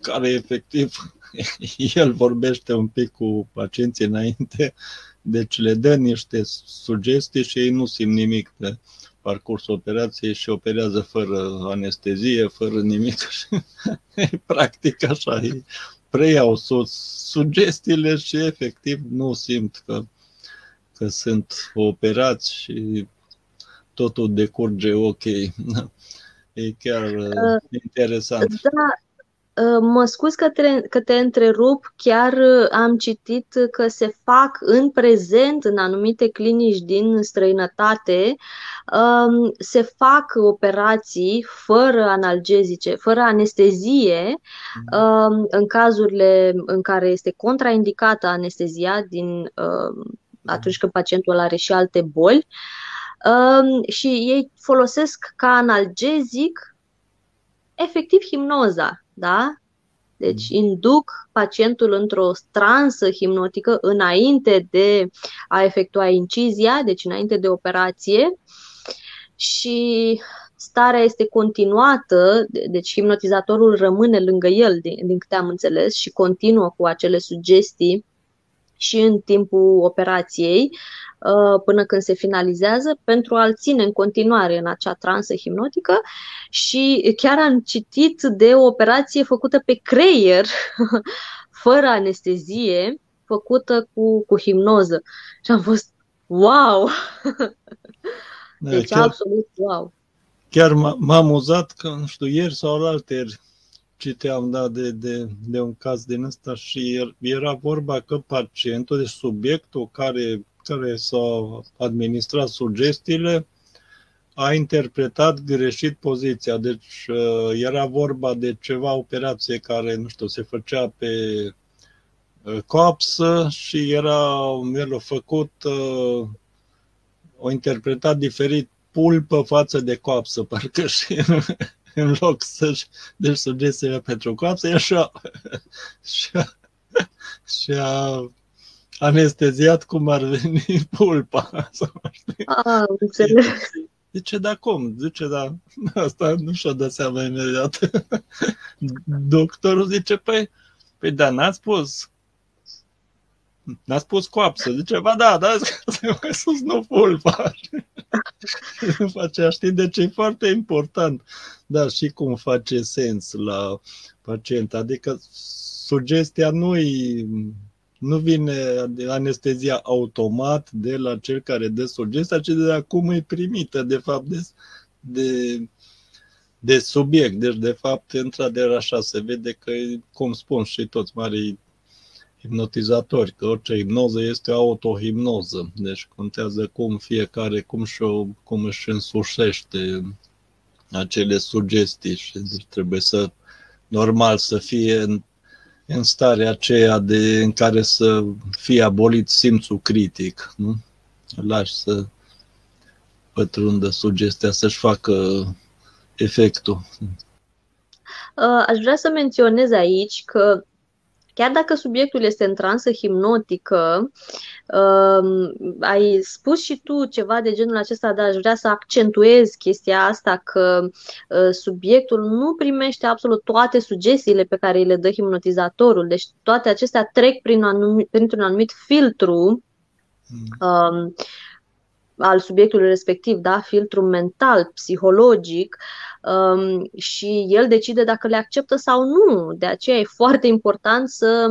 care efectiv (laughs) el vorbește un pic cu pacienții înainte, deci le dă niște sugestii și ei nu simt nimic pe parcursul operației și operează fără anestezie, fără nimic. (laughs) Practic așa e preiau sugestiile și efectiv nu simt că, că sunt operați și totul decurge ok. (laughs) E chiar uh, interesant. Da, Uh, mă scuz că te, că te întrerup, chiar uh, am citit că se fac în prezent în anumite clinici din străinătate, um, se fac operații fără analgezice, fără anestezie, mhm. um, în cazurile în care este contraindicată anestezia din um, atunci când pacientul are și alte boli. Și ei folosesc ca analgezic efectiv hipnoza da? Deci mm. induc pacientul într-o transă hipnotică înainte de a efectua incizia, deci înainte de operație și starea este continuată, deci hipnotizatorul rămâne lângă el, din, din câte am înțeles, și continuă cu acele sugestii și în timpul operației uh, până când se finalizează pentru a-l ține în continuare în acea transă hipnotică și chiar am citit de o operație făcută pe creier (laughs) fără anestezie făcută cu, cu hipnoză și am fost wow! (laughs) Da, deci chiar, absolut wow! Chiar m-a amuzat că, nu știu, ieri sau alteri citeam da, de, de, de un caz din ăsta și era vorba că pacientul, deci subiectul care, care s-a administrat sugestiile, a interpretat greșit poziția. Deci uh, era vorba de ceva operație care, nu știu, se făcea pe uh, coapsă și era, el a făcut, uh, o interpretat diferit pulpă față de coapsă, (laughs) parcă și (laughs) în loc să-și deci sugestiile pentru coapsă, e așa (laughs) și-a, și-a anesteziat cum ar veni (laughs) pulpa. Ah, înțeleg. Zice, da cum? Zice, da, asta nu și-o dă seama imediat. Doctorul zice, păi, păi da, n-ați spus N-a spus coapsă. Zice, ba da, da, se (laughs) mai sus nu pulpa. După (laughs) aceea știi, deci e foarte important. Da, și cum face sens la pacient. Adică sugestia nu nu vine de anestezia automat de la cel care dă sugestia, ci de acum e primită, de fapt, de, de, de subiect. Deci, de fapt, într-adevăr, așa se vede că, cum spun și toți marii hipnotizatori, că orice hipnoză este o autohipnoză. Deci contează cum fiecare, cum, și o, cum își însușește acele sugestii și deci trebuie să, normal, să fie în, în starea aceea de, în care să fie abolit simțul critic. Nu? Lași să pătrundă sugestia, să-și facă efectul. Uh, aș vrea să menționez aici că Chiar dacă subiectul este în transă hipnotică, uh, ai spus și tu ceva de genul acesta, dar aș vrea să accentuez chestia asta că uh, subiectul nu primește absolut toate sugestiile pe care îi le dă hipnotizatorul. Deci toate acestea trec prin anumit, printr-un anumit filtru uh, al subiectului respectiv, da? filtru mental, psihologic, um, și el decide dacă le acceptă sau nu. De aceea e foarte important să,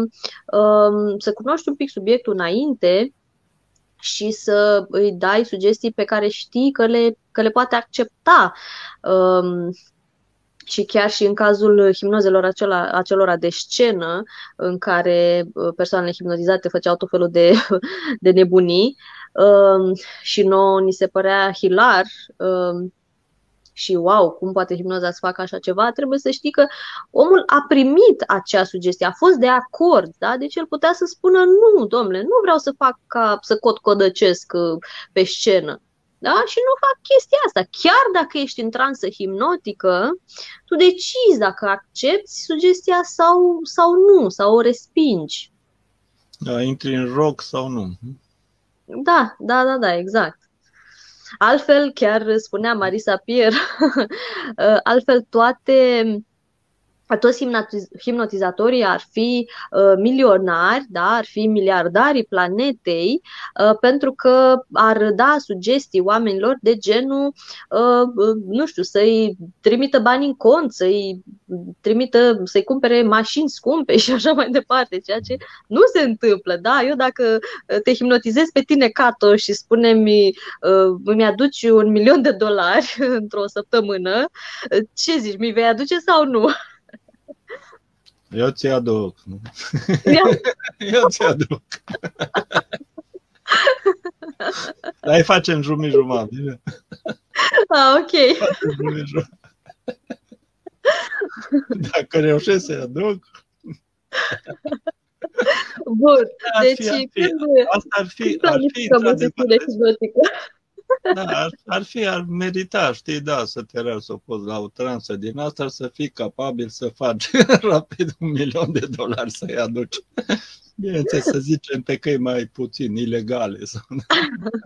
um, să cunoști un pic subiectul înainte și să îi dai sugestii pe care știi că le, că le poate accepta. Um, și chiar și în cazul hipnozelor acela, acelora de scenă, în care uh, persoanele hipnotizate făceau tot felul de, (laughs) de nebunii um, și nouă ni se părea hilar um, și wow, cum poate hipnoza să facă așa ceva, trebuie să știi că omul a primit acea sugestie, a fost de acord, da? Deci el putea să spună nu, domnule, nu vreau să fac ca să cot codăcesc uh, pe scenă. Da? Și nu fac chestia asta. Chiar dacă ești în transă hipnotică, tu decizi dacă accepti sugestia sau, sau nu, sau o respingi. Da, intri în rock sau nu. Da, da, da, da, exact. Altfel, chiar spunea Marisa Pier, (laughs) altfel toate toți hipnotizatorii ar fi uh, milionari, da, ar fi miliardarii planetei, uh, pentru că ar da sugestii oamenilor de genul, uh, uh, nu știu, să-i trimită bani în cont, să-i trimită, să-i cumpere mașini scumpe (laughs) și așa mai departe, ceea ce nu se întâmplă, da? Eu dacă te hipnotizez pe tine, Cato, și spune-mi, uh, îmi aduci un milion de dolari (laughs) într-o săptămână, ce zici, mi vei aduce sau nu? (laughs) Eu ți aduc. Eu (laughs) ți aduc. (laughs) Hai facem jumătate jumătate. Ah, ok. Dacă reușesc să-i aduc. Bun, deci ar fi, asta ar fi, ar fi, ar fi da, ar, ar fi, ar merita, știi, da, să te rău să poți la o transă din asta, să fii capabil să faci (laughs) rapid un milion de dolari să-i aduci. Bineînțeles, să zicem pe căi mai puțin ilegale. Sau...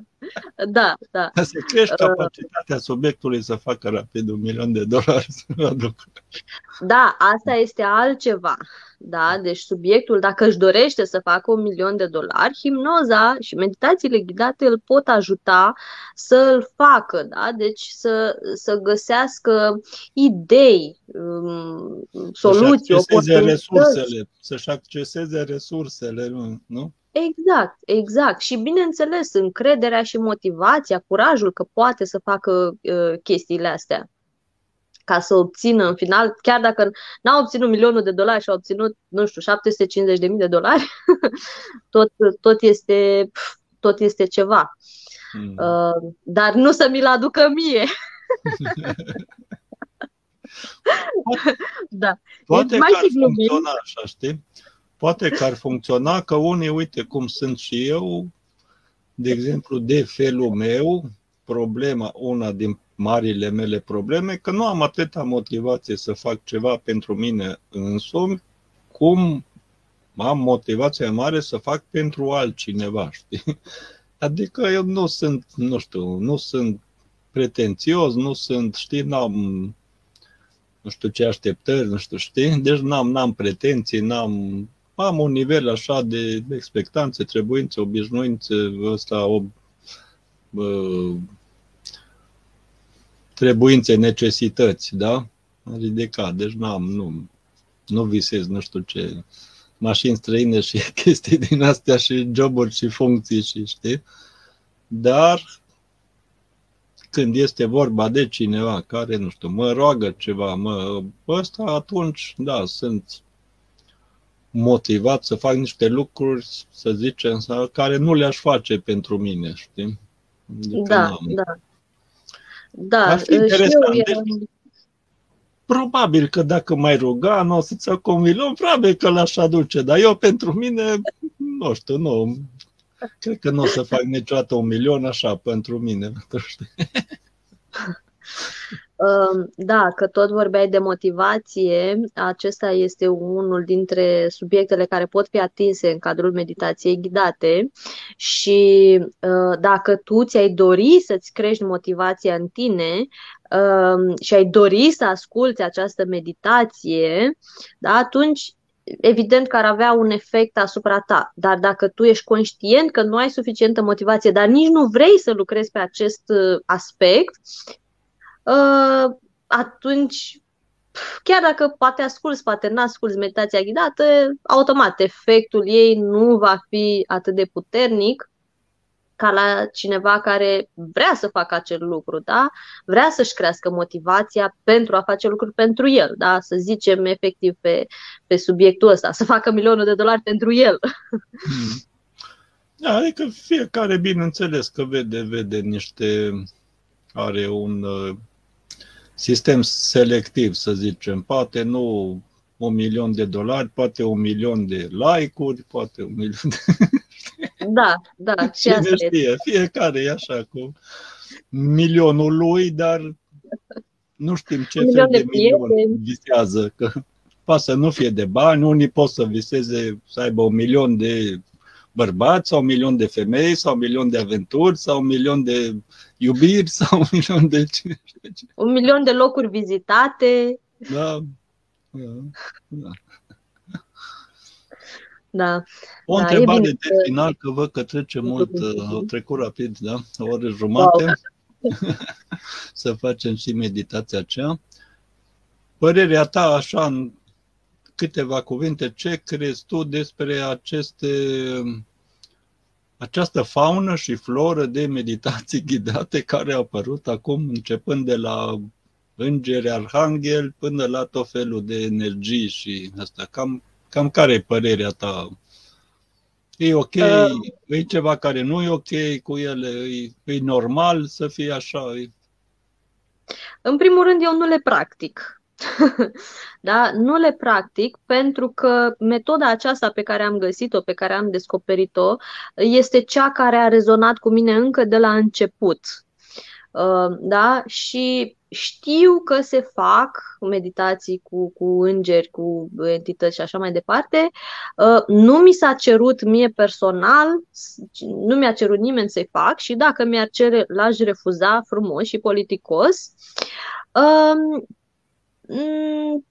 (laughs) da, da. Ca să crești uh. capacitatea subiectului să facă rapid un milion de dolari să aducă. Da, asta este altceva. Da? Deci subiectul, dacă își dorește să facă un milion de dolari, hipnoza și meditațiile ghidate îl pot ajuta să îl facă. Da? Deci să, să găsească idei, um, soluții, să-și acceseze resursele, să-și acceseze resursele, nu? Exact, exact. Și bineînțeles, încrederea și motivația, curajul că poate să facă uh, chestiile astea ca să obțină în final, chiar dacă n-a obținut milionul de dolari și a obținut, nu știu, 750 de mii de dolari, (laughs) tot, tot, este, tot este ceva. Mm. Uh, dar nu să mi-l aducă mie. (laughs) da. Poate mai că ar funcționa așa, știi? Poate că ar funcționa că unii, uite cum sunt și eu, de exemplu, de felul meu, problema, una din marile mele probleme, că nu am atâta motivație să fac ceva pentru mine însumi, cum am motivația mare să fac pentru altcineva, (laughs) știi? Adică eu nu sunt, nu știu, nu sunt pretențios, nu sunt, știi, n-am nu știu ce așteptări, nu știu, știi? Deci n-am, n-am pretenții, n-am, am un nivel așa de expectanțe, trebuințe, obișnuințe, ăsta, ob, trebuințe, necesități, da? Ridicat. Deci n-am, nu, nu visez, nu știu ce, mașini străine și (laughs) chestii din astea și joburi și funcții și știi. Dar când este vorba de cineva care, nu știu, mă roagă ceva, mă, ăsta, atunci, da, sunt motivat să fac niște lucruri, să zicem, care nu le-aș face pentru mine, știi? Adică da, da. Da, Ar fi interesant. Și eu deci, probabil că dacă mai ruga, nu o să-ți iau un milion, probabil că l-aș aduce, dar eu pentru mine, nu știu, nu, cred că nu o să fac niciodată un milion așa pentru mine. (laughs) Da, că tot vorbeai de motivație, acesta este unul dintre subiectele care pot fi atinse în cadrul meditației ghidate și uh, dacă tu ți-ai dori să-ți crești motivația în tine um, și ai dori să asculți această meditație, da, atunci evident că ar avea un efect asupra ta. Dar dacă tu ești conștient că nu ai suficientă motivație, dar nici nu vrei să lucrezi pe acest uh, aspect, Uh, atunci, chiar dacă poate asculți, poate nu asculți meditația ghidată, automat efectul ei nu va fi atât de puternic ca la cineva care vrea să facă acel lucru, da? Vrea să-și crească motivația pentru a face lucruri pentru el, da? Să zicem efectiv pe, pe subiectul ăsta, să facă milionul de dolari pentru el. Hmm. Da, adică fiecare, bineînțeles, că vede, vede niște, are un uh, sistem selectiv, să zicem, poate nu un milion de dolari, poate un milion de like-uri, poate un milion de... (laughs) Da, da, și asta știe, fiecare e așa cu milionul lui, dar nu știm ce un fel de, de milion visează, că poate să nu fie de bani, unii pot să viseze să aibă un milion de bărbați sau un milion de femei sau un milion de aventuri sau un milion de iubiri (laughs) sau un milion de ce Un milion de locuri vizitate. Da. Da. Da. da. O da, întrebare de că... final, că văd că trece mult, au trecut rapid, da? O oră jumate. Wow. (laughs) să facem și meditația aceea. Părerea ta, așa, în câteva cuvinte, ce crezi tu despre aceste această faună și floră de meditații ghidate care au apărut acum, începând de la îngeri, arhanghel, până la tot felul de energii și asta. Cam, cam care e părerea ta? E ok? Uh, e ceva care nu e ok cu ele? E, e normal să fie așa? E... În primul rând, eu nu le practic. (laughs) da? Nu le practic pentru că metoda aceasta pe care am găsit-o, pe care am descoperit-o, este cea care a rezonat cu mine încă de la început. Uh, da? Și știu că se fac meditații cu, cu îngeri, cu entități și așa mai departe. Uh, nu mi s-a cerut mie personal, nu mi-a cerut nimeni să-i fac și dacă mi-ar cere, l-aș refuza frumos și politicos. Um,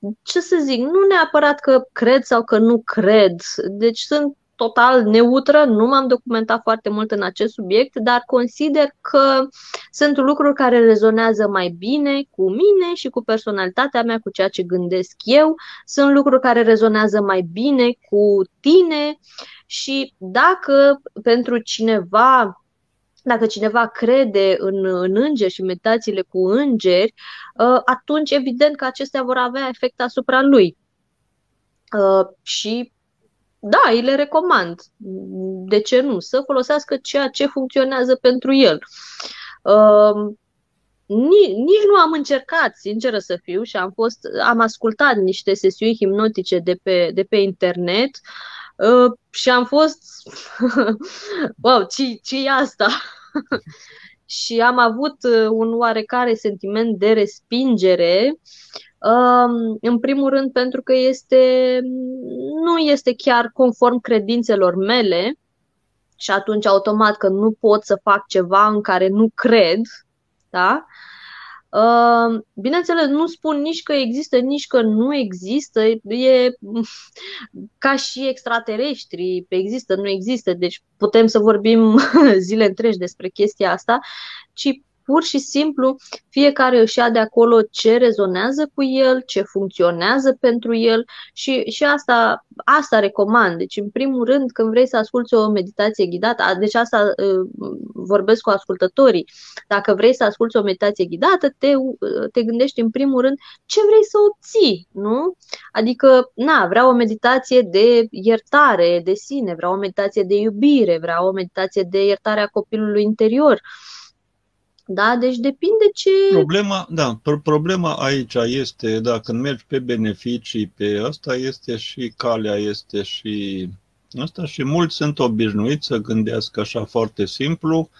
mm, ce să zic, nu neapărat că cred sau că nu cred. Deci sunt total neutră, nu m-am documentat foarte mult în acest subiect, dar consider că sunt lucruri care rezonează mai bine cu mine și cu personalitatea mea, cu ceea ce gândesc eu. Sunt lucruri care rezonează mai bine cu tine și dacă pentru cineva dacă cineva crede în, în îngeri și meditațiile cu îngeri, uh, atunci evident că acestea vor avea efect asupra lui. Uh, și da, îi le recomand. De ce nu? Să folosească ceea ce funcționează pentru el. Uh, nici, nici nu am încercat, sinceră să fiu, și am fost, am ascultat niște sesiuni hipnotice de pe, de pe internet uh, și am fost (laughs) wow, ce, ce e asta? (laughs) și am avut uh, un oarecare sentiment de respingere în primul rând pentru că este, nu este chiar conform credințelor mele și atunci automat că nu pot să fac ceva în care nu cred, da? Bineînțeles, nu spun nici că există, nici că nu există, e (laughs) ca și extraterestri, există, nu există, deci putem să vorbim (laughs) zile întregi despre chestia asta, ci pur și simplu fiecare își ia de acolo ce rezonează cu el, ce funcționează pentru el și, și asta, asta recomand. Deci, în primul rând, când vrei să asculți o meditație ghidată, deci asta uh, vorbesc cu ascultătorii, dacă vrei să asculți o meditație ghidată, te, uh, te gândești în primul rând ce vrei să obții, nu? Adică, na, vreau o meditație de iertare de sine, vreau o meditație de iubire, vreau o meditație de iertare a copilului interior. Uh, da? Deci depinde ce... Problema, da, problema aici este, da, când mergi pe beneficii, pe asta este și calea, este și asta și mulți sunt obișnuiți să gândească așa foarte simplu,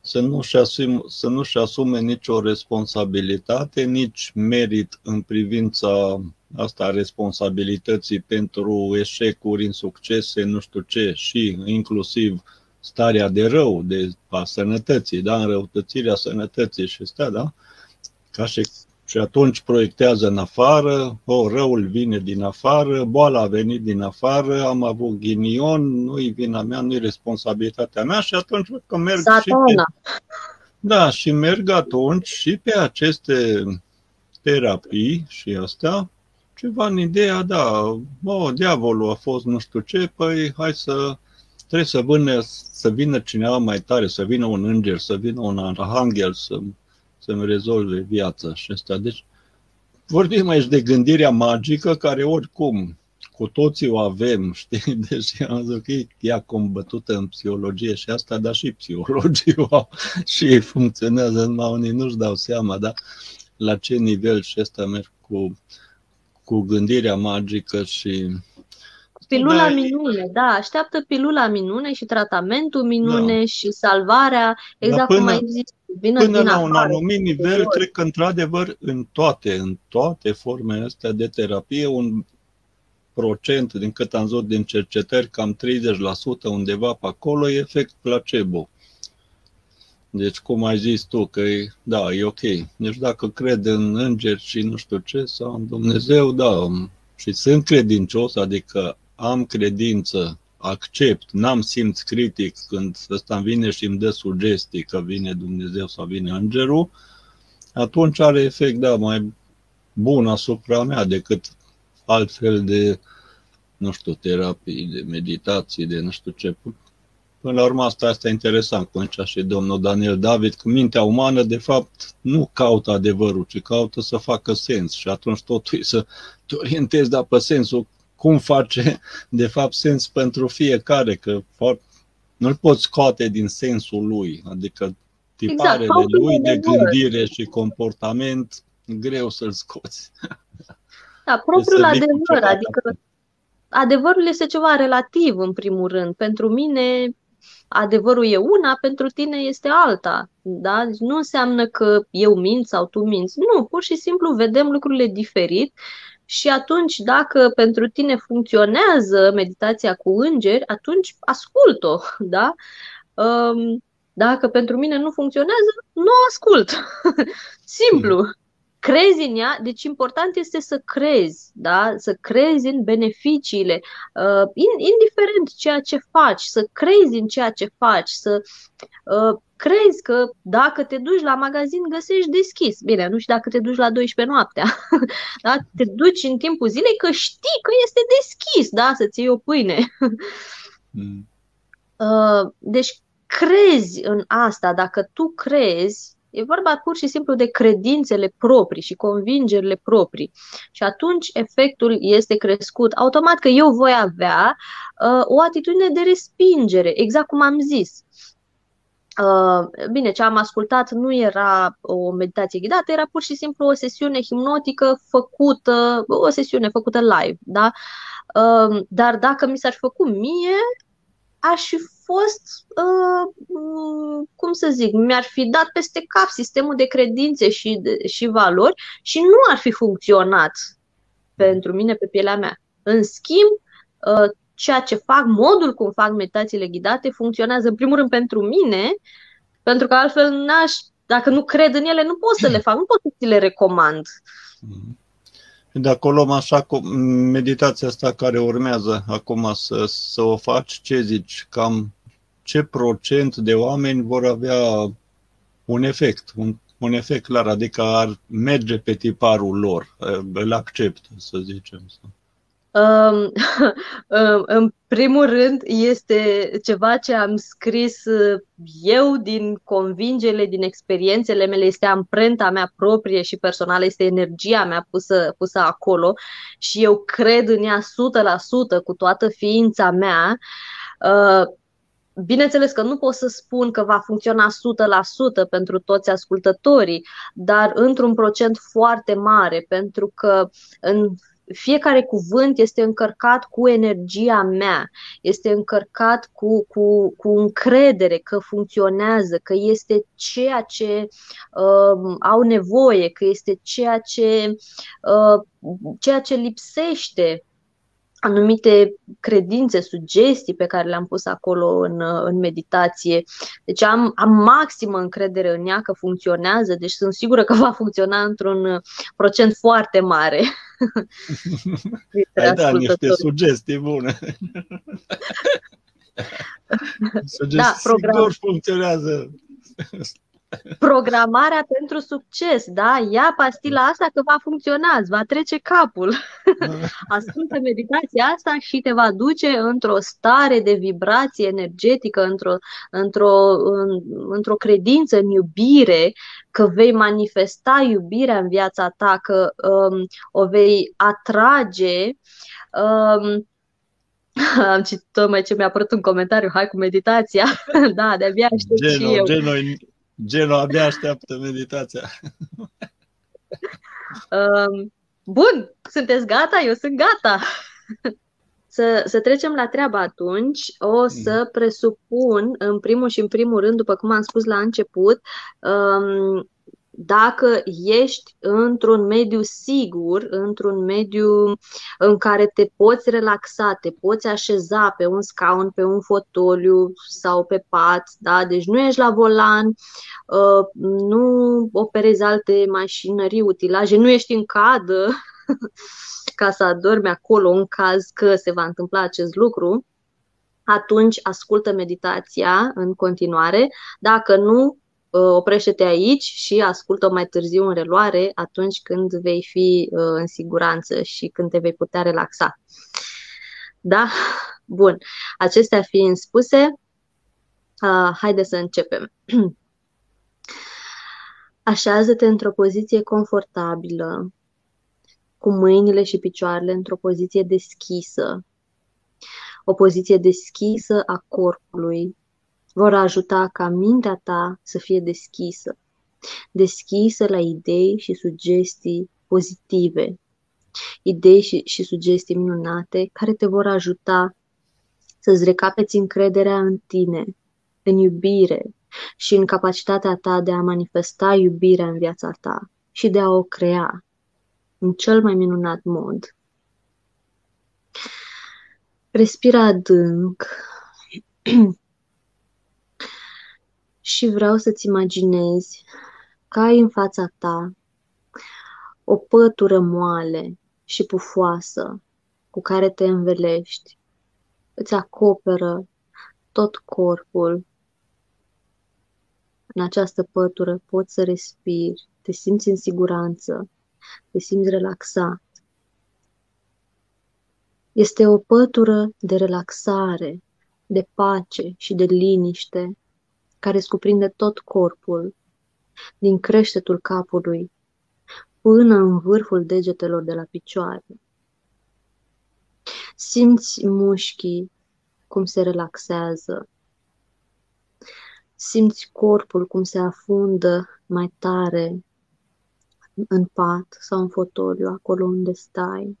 să nu-și asume, să nu-și asume nicio responsabilitate, nici merit în privința asta responsabilității pentru eșecuri, insuccese, nu știu ce, și inclusiv uh, starea de rău, de a sănătății, da, înrăutățirea sănătății și stea, da? Ca și, și atunci proiectează în afară, o, oh, răul vine din afară, boala a venit din afară, am avut ghinion, nu-i vina mea, nu-i responsabilitatea mea și atunci că merg Satana. și pe, Da, și merg atunci și pe aceste terapii și astea, ceva în ideea, da, o, diavolul a fost nu știu ce, păi hai să trebuie să vină, să vină cineva mai tare, să vină un înger, să vină un arhanghel să, să-mi rezolve viața și asta. Deci vorbim aici de gândirea magică care oricum cu toții o avem, (laughs) știi? Deci am zis că ea combătută în psihologie și asta, dar și psihologii au (laughs) și funcționează, numai unii nu-și dau seama, da? La ce nivel și asta merg cu, cu gândirea magică și Pilula da, minune, da, așteaptă pilula minune și tratamentul minune da. și salvarea, exact până, cum ai zis. Vină până la un anumit nivel, cred că într-adevăr în toate, în toate formele astea de terapie, un procent, din cât am zis din cercetări, cam 30% undeva pe acolo, e efect placebo. Deci, cum ai zis tu, că e, da, e ok. Deci dacă cred în îngeri și nu știu ce, sau în Dumnezeu, da, și sunt credincios, adică am credință, accept, n-am simț critic când ăsta îmi vine și îmi dă sugestii că vine Dumnezeu sau vine Îngerul, atunci are efect, da, mai bun asupra mea decât altfel de, nu știu, terapii, de meditații, de nu știu ce. Până la urmă, asta este interesant, cum zicea și domnul Daniel David, că mintea umană, de fapt, nu caută adevărul, ci caută să facă sens și atunci totul e să te orientezi, dar pe sensul cum face de fapt sens pentru fiecare, că nu-l poți scoate din sensul lui, adică tiparele exact, lui de gândire și comportament, greu să-l scoți. Da, propriul adevăr, adică adevărul este ceva relativ în primul rând. Pentru mine adevărul e una, pentru tine este alta. Da? Deci nu înseamnă că eu mint sau tu minți. Nu, pur și simplu vedem lucrurile diferit și atunci, dacă pentru tine funcționează meditația cu îngeri, atunci ascult-o, (laughs) da? Um, dacă pentru mine nu funcționează, nu ascult. (laughs) Simplu. Mm crezi în ea, deci important este să crezi, da? să crezi în beneficiile, uh, indiferent ceea ce faci, să crezi în ceea ce faci, să uh, crezi că dacă te duci la magazin găsești deschis. Bine, nu știu dacă te duci la 12 noaptea, (laughs) da? te duci în timpul zilei că știi că este deschis, da? să-ți iei o pâine. mm. (laughs) uh, deci crezi în asta, dacă tu crezi, E vorba pur și simplu de credințele proprii și convingerile proprii. Și atunci efectul este crescut. Automat că eu voi avea uh, o atitudine de respingere, exact cum am zis. Uh, bine, ce am ascultat nu era o meditație ghidată, era pur și simplu o sesiune hipnotică făcută, o sesiune făcută live, da? Uh, dar dacă mi s-ar fi făcut mie, aș fi fost, uh, mm, cum să zic, mi-ar fi dat peste cap sistemul de credințe și, de, și valori și nu ar fi funcționat pentru mine pe pielea mea. În schimb, uh, ceea ce fac, modul cum fac meditațiile ghidate, funcționează în primul rând pentru mine, pentru că altfel n-aș, dacă nu cred în ele, nu pot să le fac, nu pot să ți le recomand. Mm-hmm. De acolo, așa cu meditația asta care urmează acum să, să o faci, ce zici? Cam ce procent de oameni vor avea un efect, un, un efect clar, adică ar merge pe tiparul lor, îl acceptă, să zicem. Um, (laughs) în primul rând, este ceva ce am scris uh, eu din convingerile, din experiențele mele, este amprenta mea proprie și personală, este energia mea pusă, pusă acolo și eu cred în ea 100% cu toată ființa mea. Uh, bineînțeles că nu pot să spun că va funcționa 100% pentru toți ascultătorii, dar într-un procent foarte mare, pentru că în fiecare cuvânt este încărcat cu energia mea, este încărcat cu, cu, cu încredere că funcționează, că este ceea ce uh, au nevoie, că este ceea ce, uh, ceea ce lipsește anumite credințe, sugestii pe care le-am pus acolo în, în meditație. Deci am, am maximă încredere în ea că funcționează, deci sunt sigură că va funcționa într-un procent foarte mare. Ai da niște sugestii bune. sugestii da, program... sigur funcționează programarea pentru succes, da? Ia pastila asta că va funcționa, îți va trece capul. (laughs) Ascultă meditația asta și te va duce într-o stare de vibrație energetică, într-o, într-o, în, într-o credință în iubire, că vei manifesta iubirea în viața ta, că um, o vei atrage. Um, (laughs) am citit tocmai ce mi-a apărut un comentariu, hai cu meditația. (laughs) da, de-abia aștept Geno, și eu. Geno, Gelo abia așteaptă meditația. Um, bun, sunteți gata? Eu sunt gata. Să, să trecem la treabă atunci. O să presupun, în primul și în primul rând, după cum am spus la început, um, dacă ești într-un mediu sigur, într-un mediu în care te poți relaxa, te poți așeza pe un scaun, pe un fotoliu sau pe pat, da? deci nu ești la volan, uh, nu operezi alte mașinării, utilaje, nu ești în cadă (laughs) ca să adormi acolo în caz că se va întâmpla acest lucru, atunci ascultă meditația în continuare. Dacă nu, oprește-te aici și ascultă mai târziu în reluare atunci când vei fi uh, în siguranță și când te vei putea relaxa. Da? Bun. Acestea fiind spuse, uh, haide să începem. (clears throat) Așează-te într-o poziție confortabilă, cu mâinile și picioarele într-o poziție deschisă, o poziție deschisă a corpului, vor ajuta ca mintea ta să fie deschisă, deschisă la idei și sugestii pozitive, idei și, și sugestii minunate care te vor ajuta să-ți recapeți încrederea în tine, în iubire și în capacitatea ta de a manifesta iubirea în viața ta și de a o crea în cel mai minunat mod. Respira adânc (clears throat) și vreau să-ți imaginezi că ai în fața ta o pătură moale și pufoasă cu care te învelești. Îți acoperă tot corpul. În această pătură poți să respiri, te simți în siguranță, te simți relaxat. Este o pătură de relaxare, de pace și de liniște care scuprinde tot corpul, din creștetul capului până în vârful degetelor de la picioare. Simți mușchii cum se relaxează. Simți corpul cum se afundă mai tare în pat sau în fotoliu, acolo unde stai.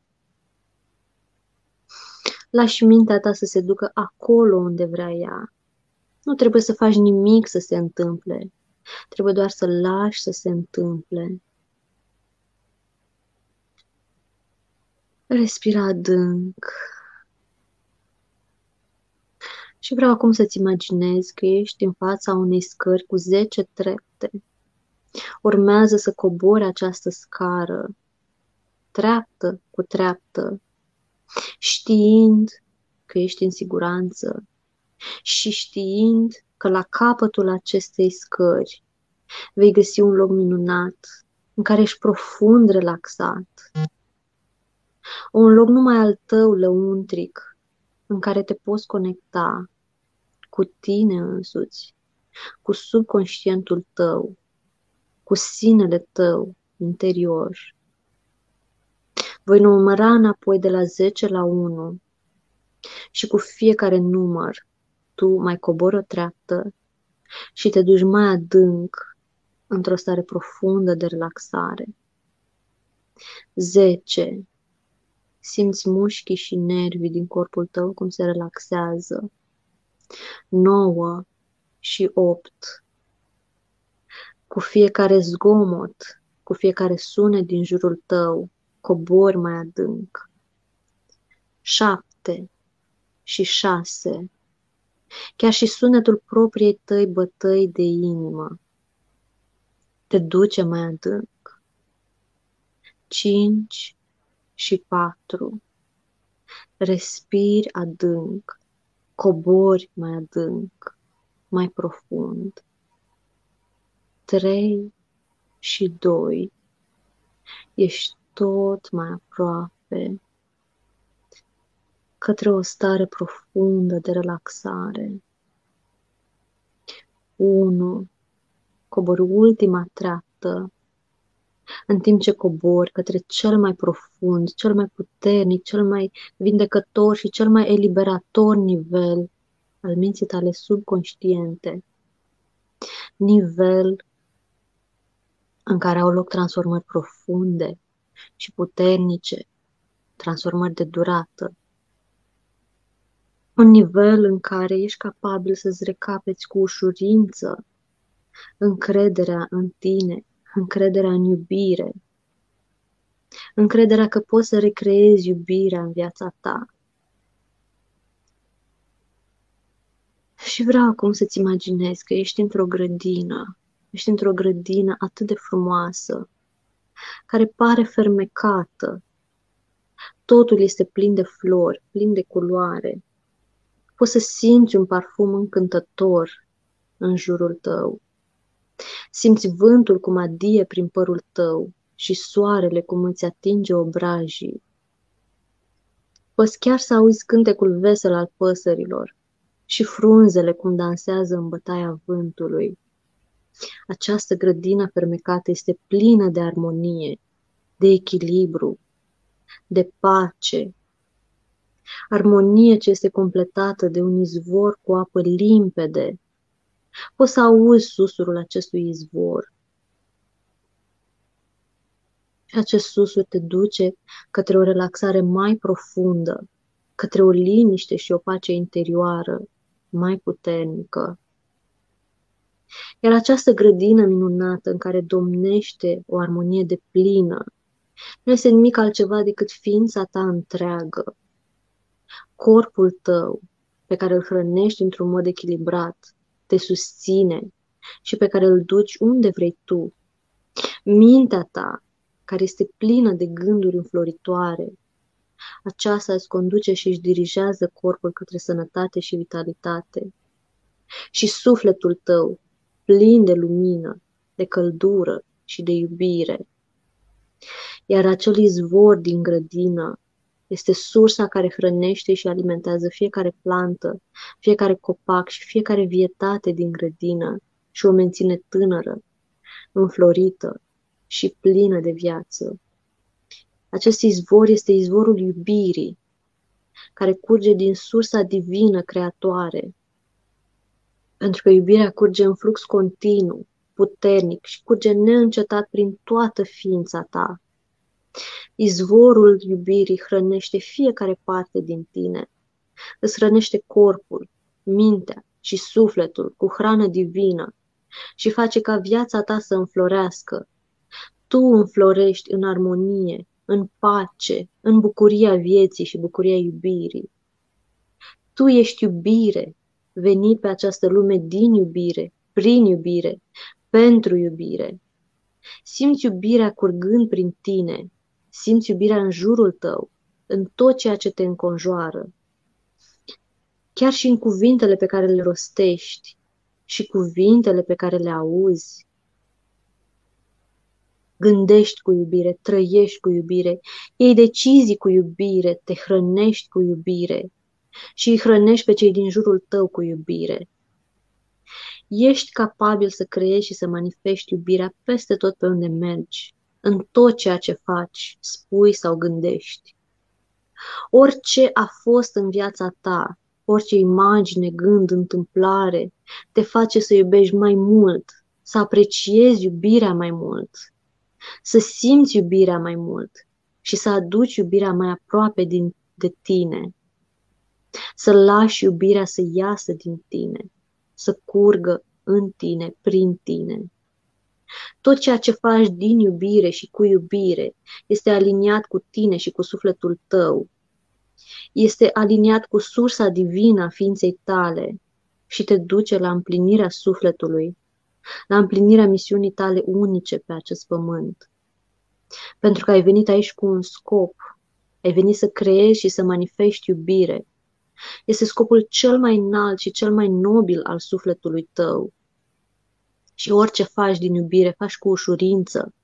Lași mintea ta să se ducă acolo unde vrea ea. Nu trebuie să faci nimic să se întâmple. Trebuie doar să lași să se întâmple. Respira adânc. Și vreau acum să-ți imaginezi că ești în fața unei scări cu 10 trepte. Urmează să cobori această scară, treaptă cu treaptă, știind că ești în siguranță și știind că la capătul acestei scări vei găsi un loc minunat în care ești profund relaxat. Un loc numai al tău lăuntric în care te poți conecta cu tine însuți, cu subconștientul tău, cu sinele tău interior. Voi număra înapoi de la 10 la 1 și cu fiecare număr tu mai cobori o treaptă și te duci mai adânc într-o stare profundă de relaxare. 10. Simți mușchii și nervii din corpul tău cum se relaxează. 9 și 8. Cu fiecare zgomot, cu fiecare sunet din jurul tău, cobori mai adânc. 7 și 6 chiar și sunetul propriei tăi bătăi de inimă te duce mai adânc. Cinci și patru. Respiri adânc, cobori mai adânc, mai profund. Trei și doi. Ești tot mai aproape către o stare profundă de relaxare. 1. Cobori ultima treaptă, în timp ce cobori către cel mai profund, cel mai puternic, cel mai vindecător și cel mai eliberator nivel al minții tale subconștiente. Nivel în care au loc transformări profunde și puternice, transformări de durată, un nivel în care ești capabil să-ți recapeți cu ușurință încrederea în tine, încrederea în iubire, încrederea că poți să recreezi iubirea în viața ta. Și vreau acum să-ți imaginezi că ești într-o grădină, ești într-o grădină atât de frumoasă, care pare fermecată. Totul este plin de flori, plin de culoare, Poți să simți un parfum încântător în jurul tău. Simți vântul cum adie prin părul tău și soarele cum îți atinge obrajii. Poți chiar să auzi cântecul vesel al păsărilor și frunzele cum dansează în bătaia vântului. Această grădină fermecată este plină de armonie, de echilibru, de pace armonie ce este completată de un izvor cu apă limpede. Poți să auzi susurul acestui izvor. Și acest susur te duce către o relaxare mai profundă, către o liniște și o pace interioară mai puternică. Iar această grădină minunată în care domnește o armonie de plină nu este nimic altceva decât ființa ta întreagă. Corpul tău, pe care îl hrănești într-un mod echilibrat, te susține și pe care îl duci unde vrei tu. Mintea ta, care este plină de gânduri înfloritoare, aceasta îți conduce și își dirigează corpul către sănătate și vitalitate. Și sufletul tău, plin de lumină, de căldură și de iubire. Iar acel izvor din grădină este sursa care hrănește și alimentează fiecare plantă, fiecare copac și fiecare vietate din grădină și o menține tânără, înflorită și plină de viață. Acest izvor este izvorul iubirii, care curge din sursa divină creatoare. Pentru că iubirea curge în flux continuu, puternic și curge neîncetat prin toată ființa ta. Izvorul iubirii hrănește fiecare parte din tine. Îți hrănește corpul, mintea și sufletul cu hrană divină și face ca viața ta să înflorească. Tu înflorești în armonie, în pace, în bucuria vieții și bucuria iubirii. Tu ești iubire, venit pe această lume din iubire, prin iubire, pentru iubire. Simți iubirea curgând prin tine, simți iubirea în jurul tău, în tot ceea ce te înconjoară. Chiar și în cuvintele pe care le rostești și cuvintele pe care le auzi, gândești cu iubire, trăiești cu iubire, iei decizii cu iubire, te hrănești cu iubire și îi hrănești pe cei din jurul tău cu iubire. Ești capabil să creezi și să manifesti iubirea peste tot pe unde mergi, în tot ceea ce faci, spui sau gândești. Orice a fost în viața ta, orice imagine, gând, întâmplare, te face să iubești mai mult, să apreciezi iubirea mai mult, să simți iubirea mai mult și să aduci iubirea mai aproape din, de tine. Să lași iubirea să iasă din tine, să curgă în tine, prin tine. Tot ceea ce faci din iubire și cu iubire este aliniat cu tine și cu sufletul tău. Este aliniat cu sursa divină a ființei tale și te duce la împlinirea sufletului la împlinirea misiunii tale unice pe acest pământ. Pentru că ai venit aici cu un scop, ai venit să creezi și să manifesti iubire. Este scopul cel mai înalt și cel mai nobil al sufletului tău. Și orice faci din iubire, faci cu ușurință,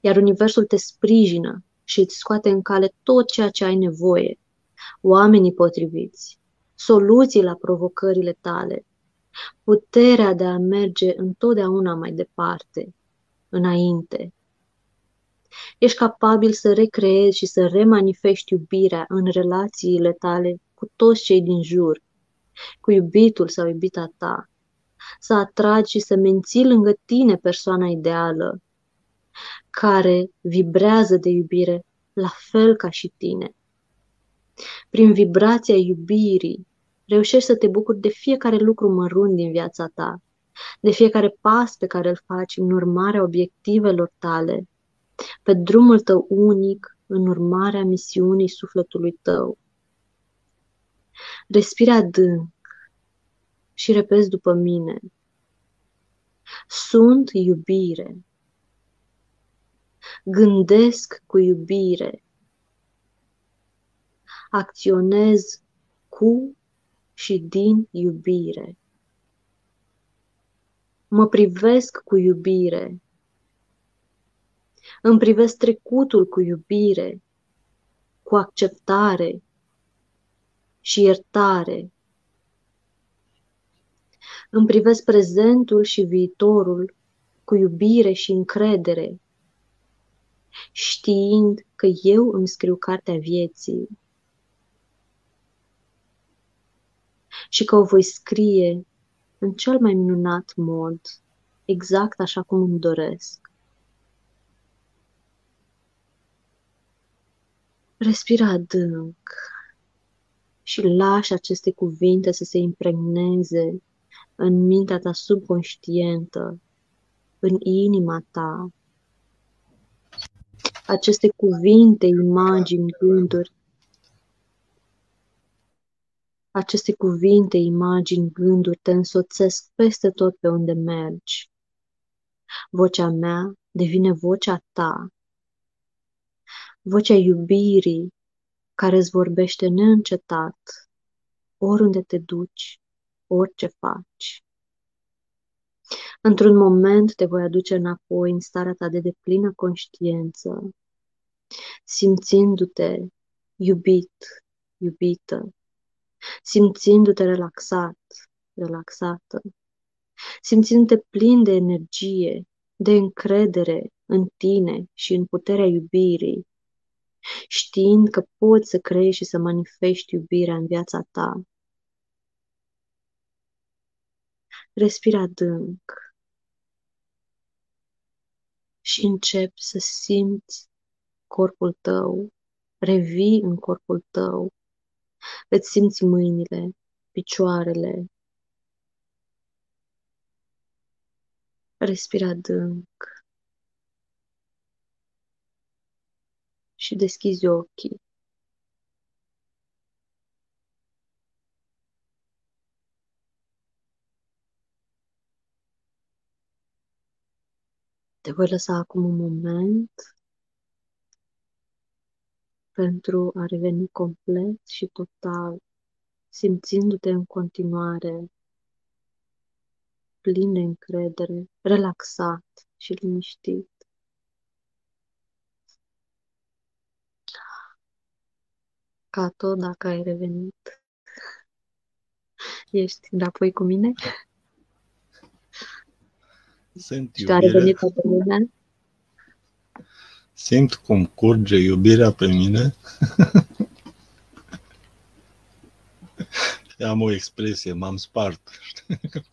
iar Universul te sprijină și îți scoate în cale tot ceea ce ai nevoie, oamenii potriviți, soluții la provocările tale, puterea de a merge întotdeauna mai departe, înainte. Ești capabil să recreezi și să remanifesti iubirea în relațiile tale cu toți cei din jur, cu iubitul sau iubita ta, să atragi și să menții lângă tine persoana ideală, care vibrează de iubire la fel ca și tine. Prin vibrația iubirii, Reușești să te bucuri de fiecare lucru mărunt din viața ta, de fiecare pas pe care îl faci în urmarea obiectivelor tale, pe drumul tău unic, în urmarea misiunii sufletului tău. Respira adânc și repezi după mine. Sunt iubire. Gândesc cu iubire. Acționez cu și din iubire. Mă privesc cu iubire. Îmi privesc trecutul cu iubire, cu acceptare și iertare. Îmi privesc prezentul și viitorul cu iubire și încredere, știind că eu îmi scriu cartea vieții și că o voi scrie în cel mai minunat mod, exact așa cum îmi doresc. Respira adânc și lași aceste cuvinte să se impregneze în mintea ta subconștientă, în inima ta. Aceste cuvinte, imagini, gânduri, aceste cuvinte, imagini, gânduri te însoțesc peste tot pe unde mergi. Vocea mea devine vocea ta, vocea iubirii care îți vorbește neîncetat, oriunde te duci, orice faci. Într-un moment te voi aduce înapoi în starea ta de deplină conștiință, simțindu-te iubit, iubită, simțindu-te relaxat, relaxată, simțindu-te plin de energie, de încredere în tine și în puterea iubirii, știind că poți să creezi și să manifesti iubirea în viața ta. Respira adânc și începi să simți corpul tău, revii în corpul tău, îți simți mâinile, picioarele. Respira adânc. și deschizi ochii. Te voi lăsa acum un moment pentru a reveni complet și total, simțindu-te în continuare plin de încredere, relaxat și liniștit. ca tot dacă ai revenit. Ești înapoi cu mine? Sunt Și tu ai revenit pe mine? Simt cum curge iubirea pe mine. (laughs) Am o expresie, m-am spart. (laughs)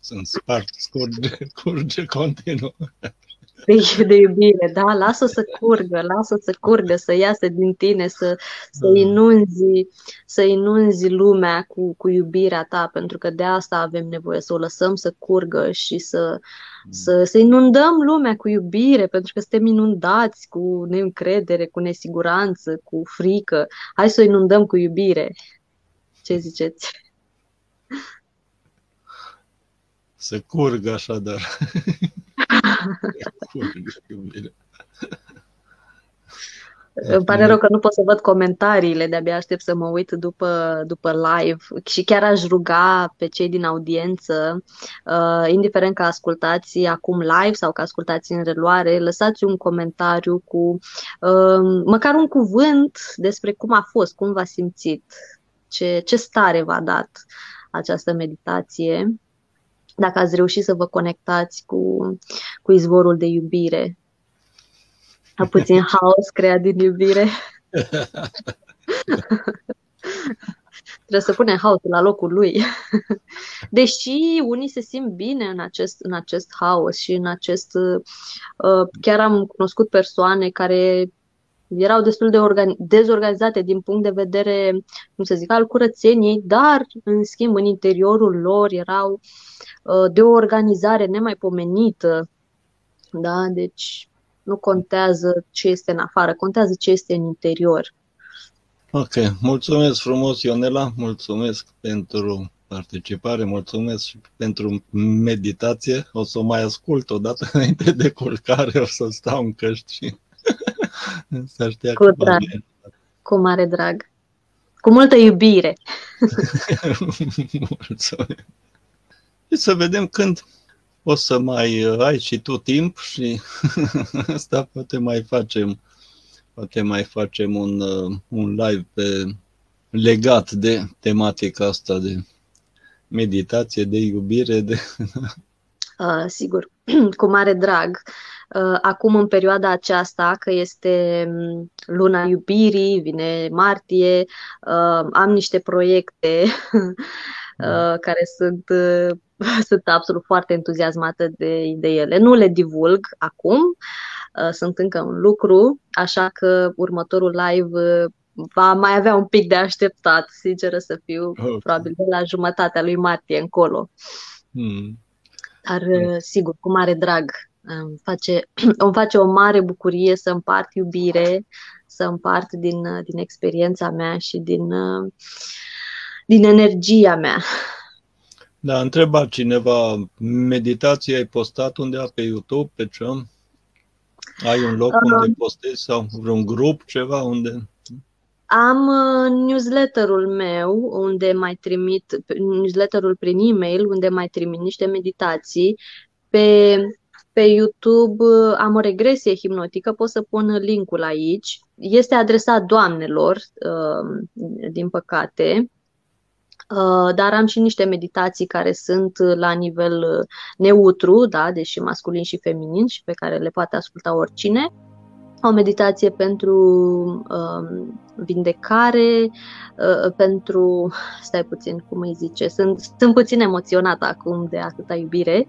Sunt spart, curge, curge continuu de, de iubire, da? Lasă să curgă, lasă să curgă, să iasă din tine, să, să da. inunzi, să inunzi lumea cu, cu iubirea ta, pentru că de asta avem nevoie, să o lăsăm să curgă și să, mm. să, să inundăm lumea cu iubire, pentru că suntem inundați cu neîncredere, cu nesiguranță, cu frică. Hai să o inundăm cu iubire. Ce ziceți? Să curgă așadar. (laughs) Îmi pare rău că nu pot să văd comentariile, de-abia aștept să mă uit după, după live. Și chiar aș ruga pe cei din audiență, uh, indiferent că ascultați acum live sau că ascultați în reluare, lăsați un comentariu cu uh, măcar un cuvânt despre cum a fost, cum v-a simțit, ce, ce stare v-a dat această meditație dacă ați reușit să vă conectați cu, cu izvorul de iubire. A puțin (laughs) haos creat din iubire. (laughs) Trebuie să punem haosul la locul lui. Deși unii se simt bine în acest, în acest haos și în acest. Uh, chiar am cunoscut persoane care erau destul de organi- dezorganizate din punct de vedere, cum să zic, al curățeniei, dar, în schimb, în interiorul lor erau uh, de o organizare nemaipomenită. Da? Deci nu contează ce este în afară, contează ce este în interior. Ok, mulțumesc frumos, Ionela, mulțumesc pentru participare, mulțumesc și pentru meditație. O să o mai ascult o dată (laughs) înainte de culcare, o să stau în căști și (laughs) să știa cu drag. Cu mare drag. Cu multă iubire. (laughs) Mulțumesc. Și să vedem când o să mai ai și tu timp și (laughs) asta poate mai facem poate mai facem un, un live pe, legat de tematica asta de meditație, de iubire, de... Uh, sigur, (clears throat) cu mare drag. Uh, acum, în perioada aceasta, că este mm, luna iubirii, vine martie, uh, am niște proiecte (laughs) uh, care sunt, (laughs) sunt absolut foarte entuziasmată de, de ele. Nu le divulg acum, sunt încă în lucru, așa că următorul live va mai avea un pic de așteptat, sinceră să fiu, okay. probabil de la jumătatea lui martie încolo. Hmm. Dar, hmm. sigur, cu mare drag. Îmi face, (clears throat) îmi face o mare bucurie să împart iubire, să împart din, din experiența mea și din, din energia mea. (laughs) Da, întreba cineva, meditație ai postat undeva pe YouTube, pe ce? Ai un loc uh, unde postezi sau vreun grup, ceva unde... Am uh, newsletterul meu, unde mai trimit, newsletterul prin e-mail, unde mai trimit niște meditații. Pe, pe YouTube uh, am o regresie hipnotică, pot să pun linkul aici. Este adresat doamnelor, uh, din păcate, dar am și niște meditații care sunt la nivel neutru, da, deși masculin și feminin și pe care le poate asculta oricine o meditație pentru uh, vindecare, uh, pentru, stai puțin, cum îi zice, sunt, sunt puțin emoționată acum de atâta iubire.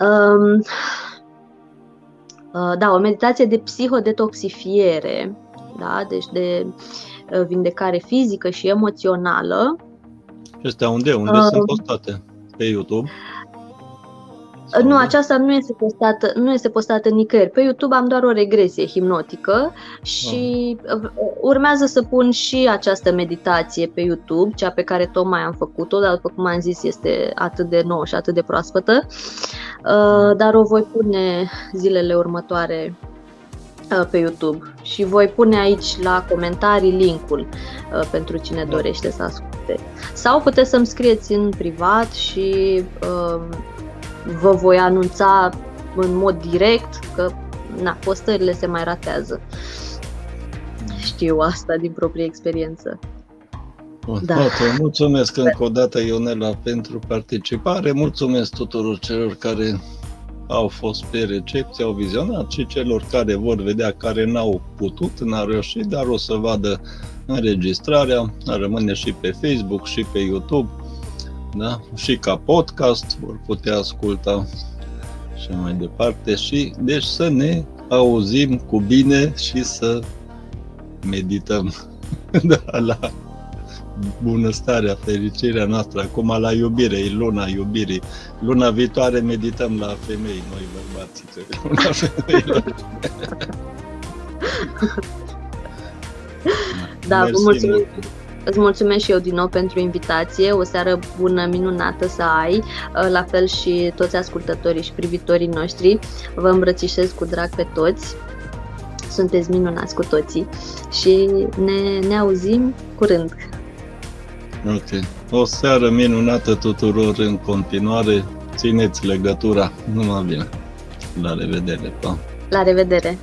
Um, uh, da, o meditație de psihodetoxifiere, da, deci de uh, vindecare fizică și emoțională. Astea unde? Unde uh, sunt postate? Pe YouTube? Nu, aceasta nu este postată, nu este postată nicăieri. Pe YouTube am doar o regresie hipnotică și oh. urmează să pun și această meditație pe YouTube, cea pe care tocmai am făcut-o, dar după cum am zis este atât de nouă și atât de proaspătă. Uh, dar o voi pune zilele următoare uh, pe YouTube și voi pune aici la comentarii linkul pentru cine da. dorește să asculte. Sau puteți să-mi scrieți în privat și vă voi anunța în mod direct că na, postările se mai ratează. Știu asta din proprie experiență. Bun, da. Okay, mulțumesc încă o dată, Ionela, pentru participare. Mulțumesc tuturor celor care au fost pe recepție, au vizionat și celor care vor vedea, care n-au putut, n-au reușit, dar o să vadă înregistrarea, rămâne și pe Facebook și pe YouTube da? și ca podcast vor putea asculta și mai departe și deci să ne auzim cu bine și să medităm (laughs) da, la bunăstarea, fericirea noastră. Acum la iubire, e luna iubirii. Luna viitoare medităm la femei, noi bărbații, luna (laughs) femeilor. da, vă mulțumim. Îți mulțumesc și eu din nou pentru invitație, o seară bună, minunată să ai, uh, la fel și toți ascultătorii și privitorii noștri. Vă îmbrățișez cu drag pe toți, sunteți minunați cu toții și ne, ne auzim curând. Ok. O seară minunată tuturor în continuare. Țineți legătura. Numai bine. La revedere. Pa. La revedere.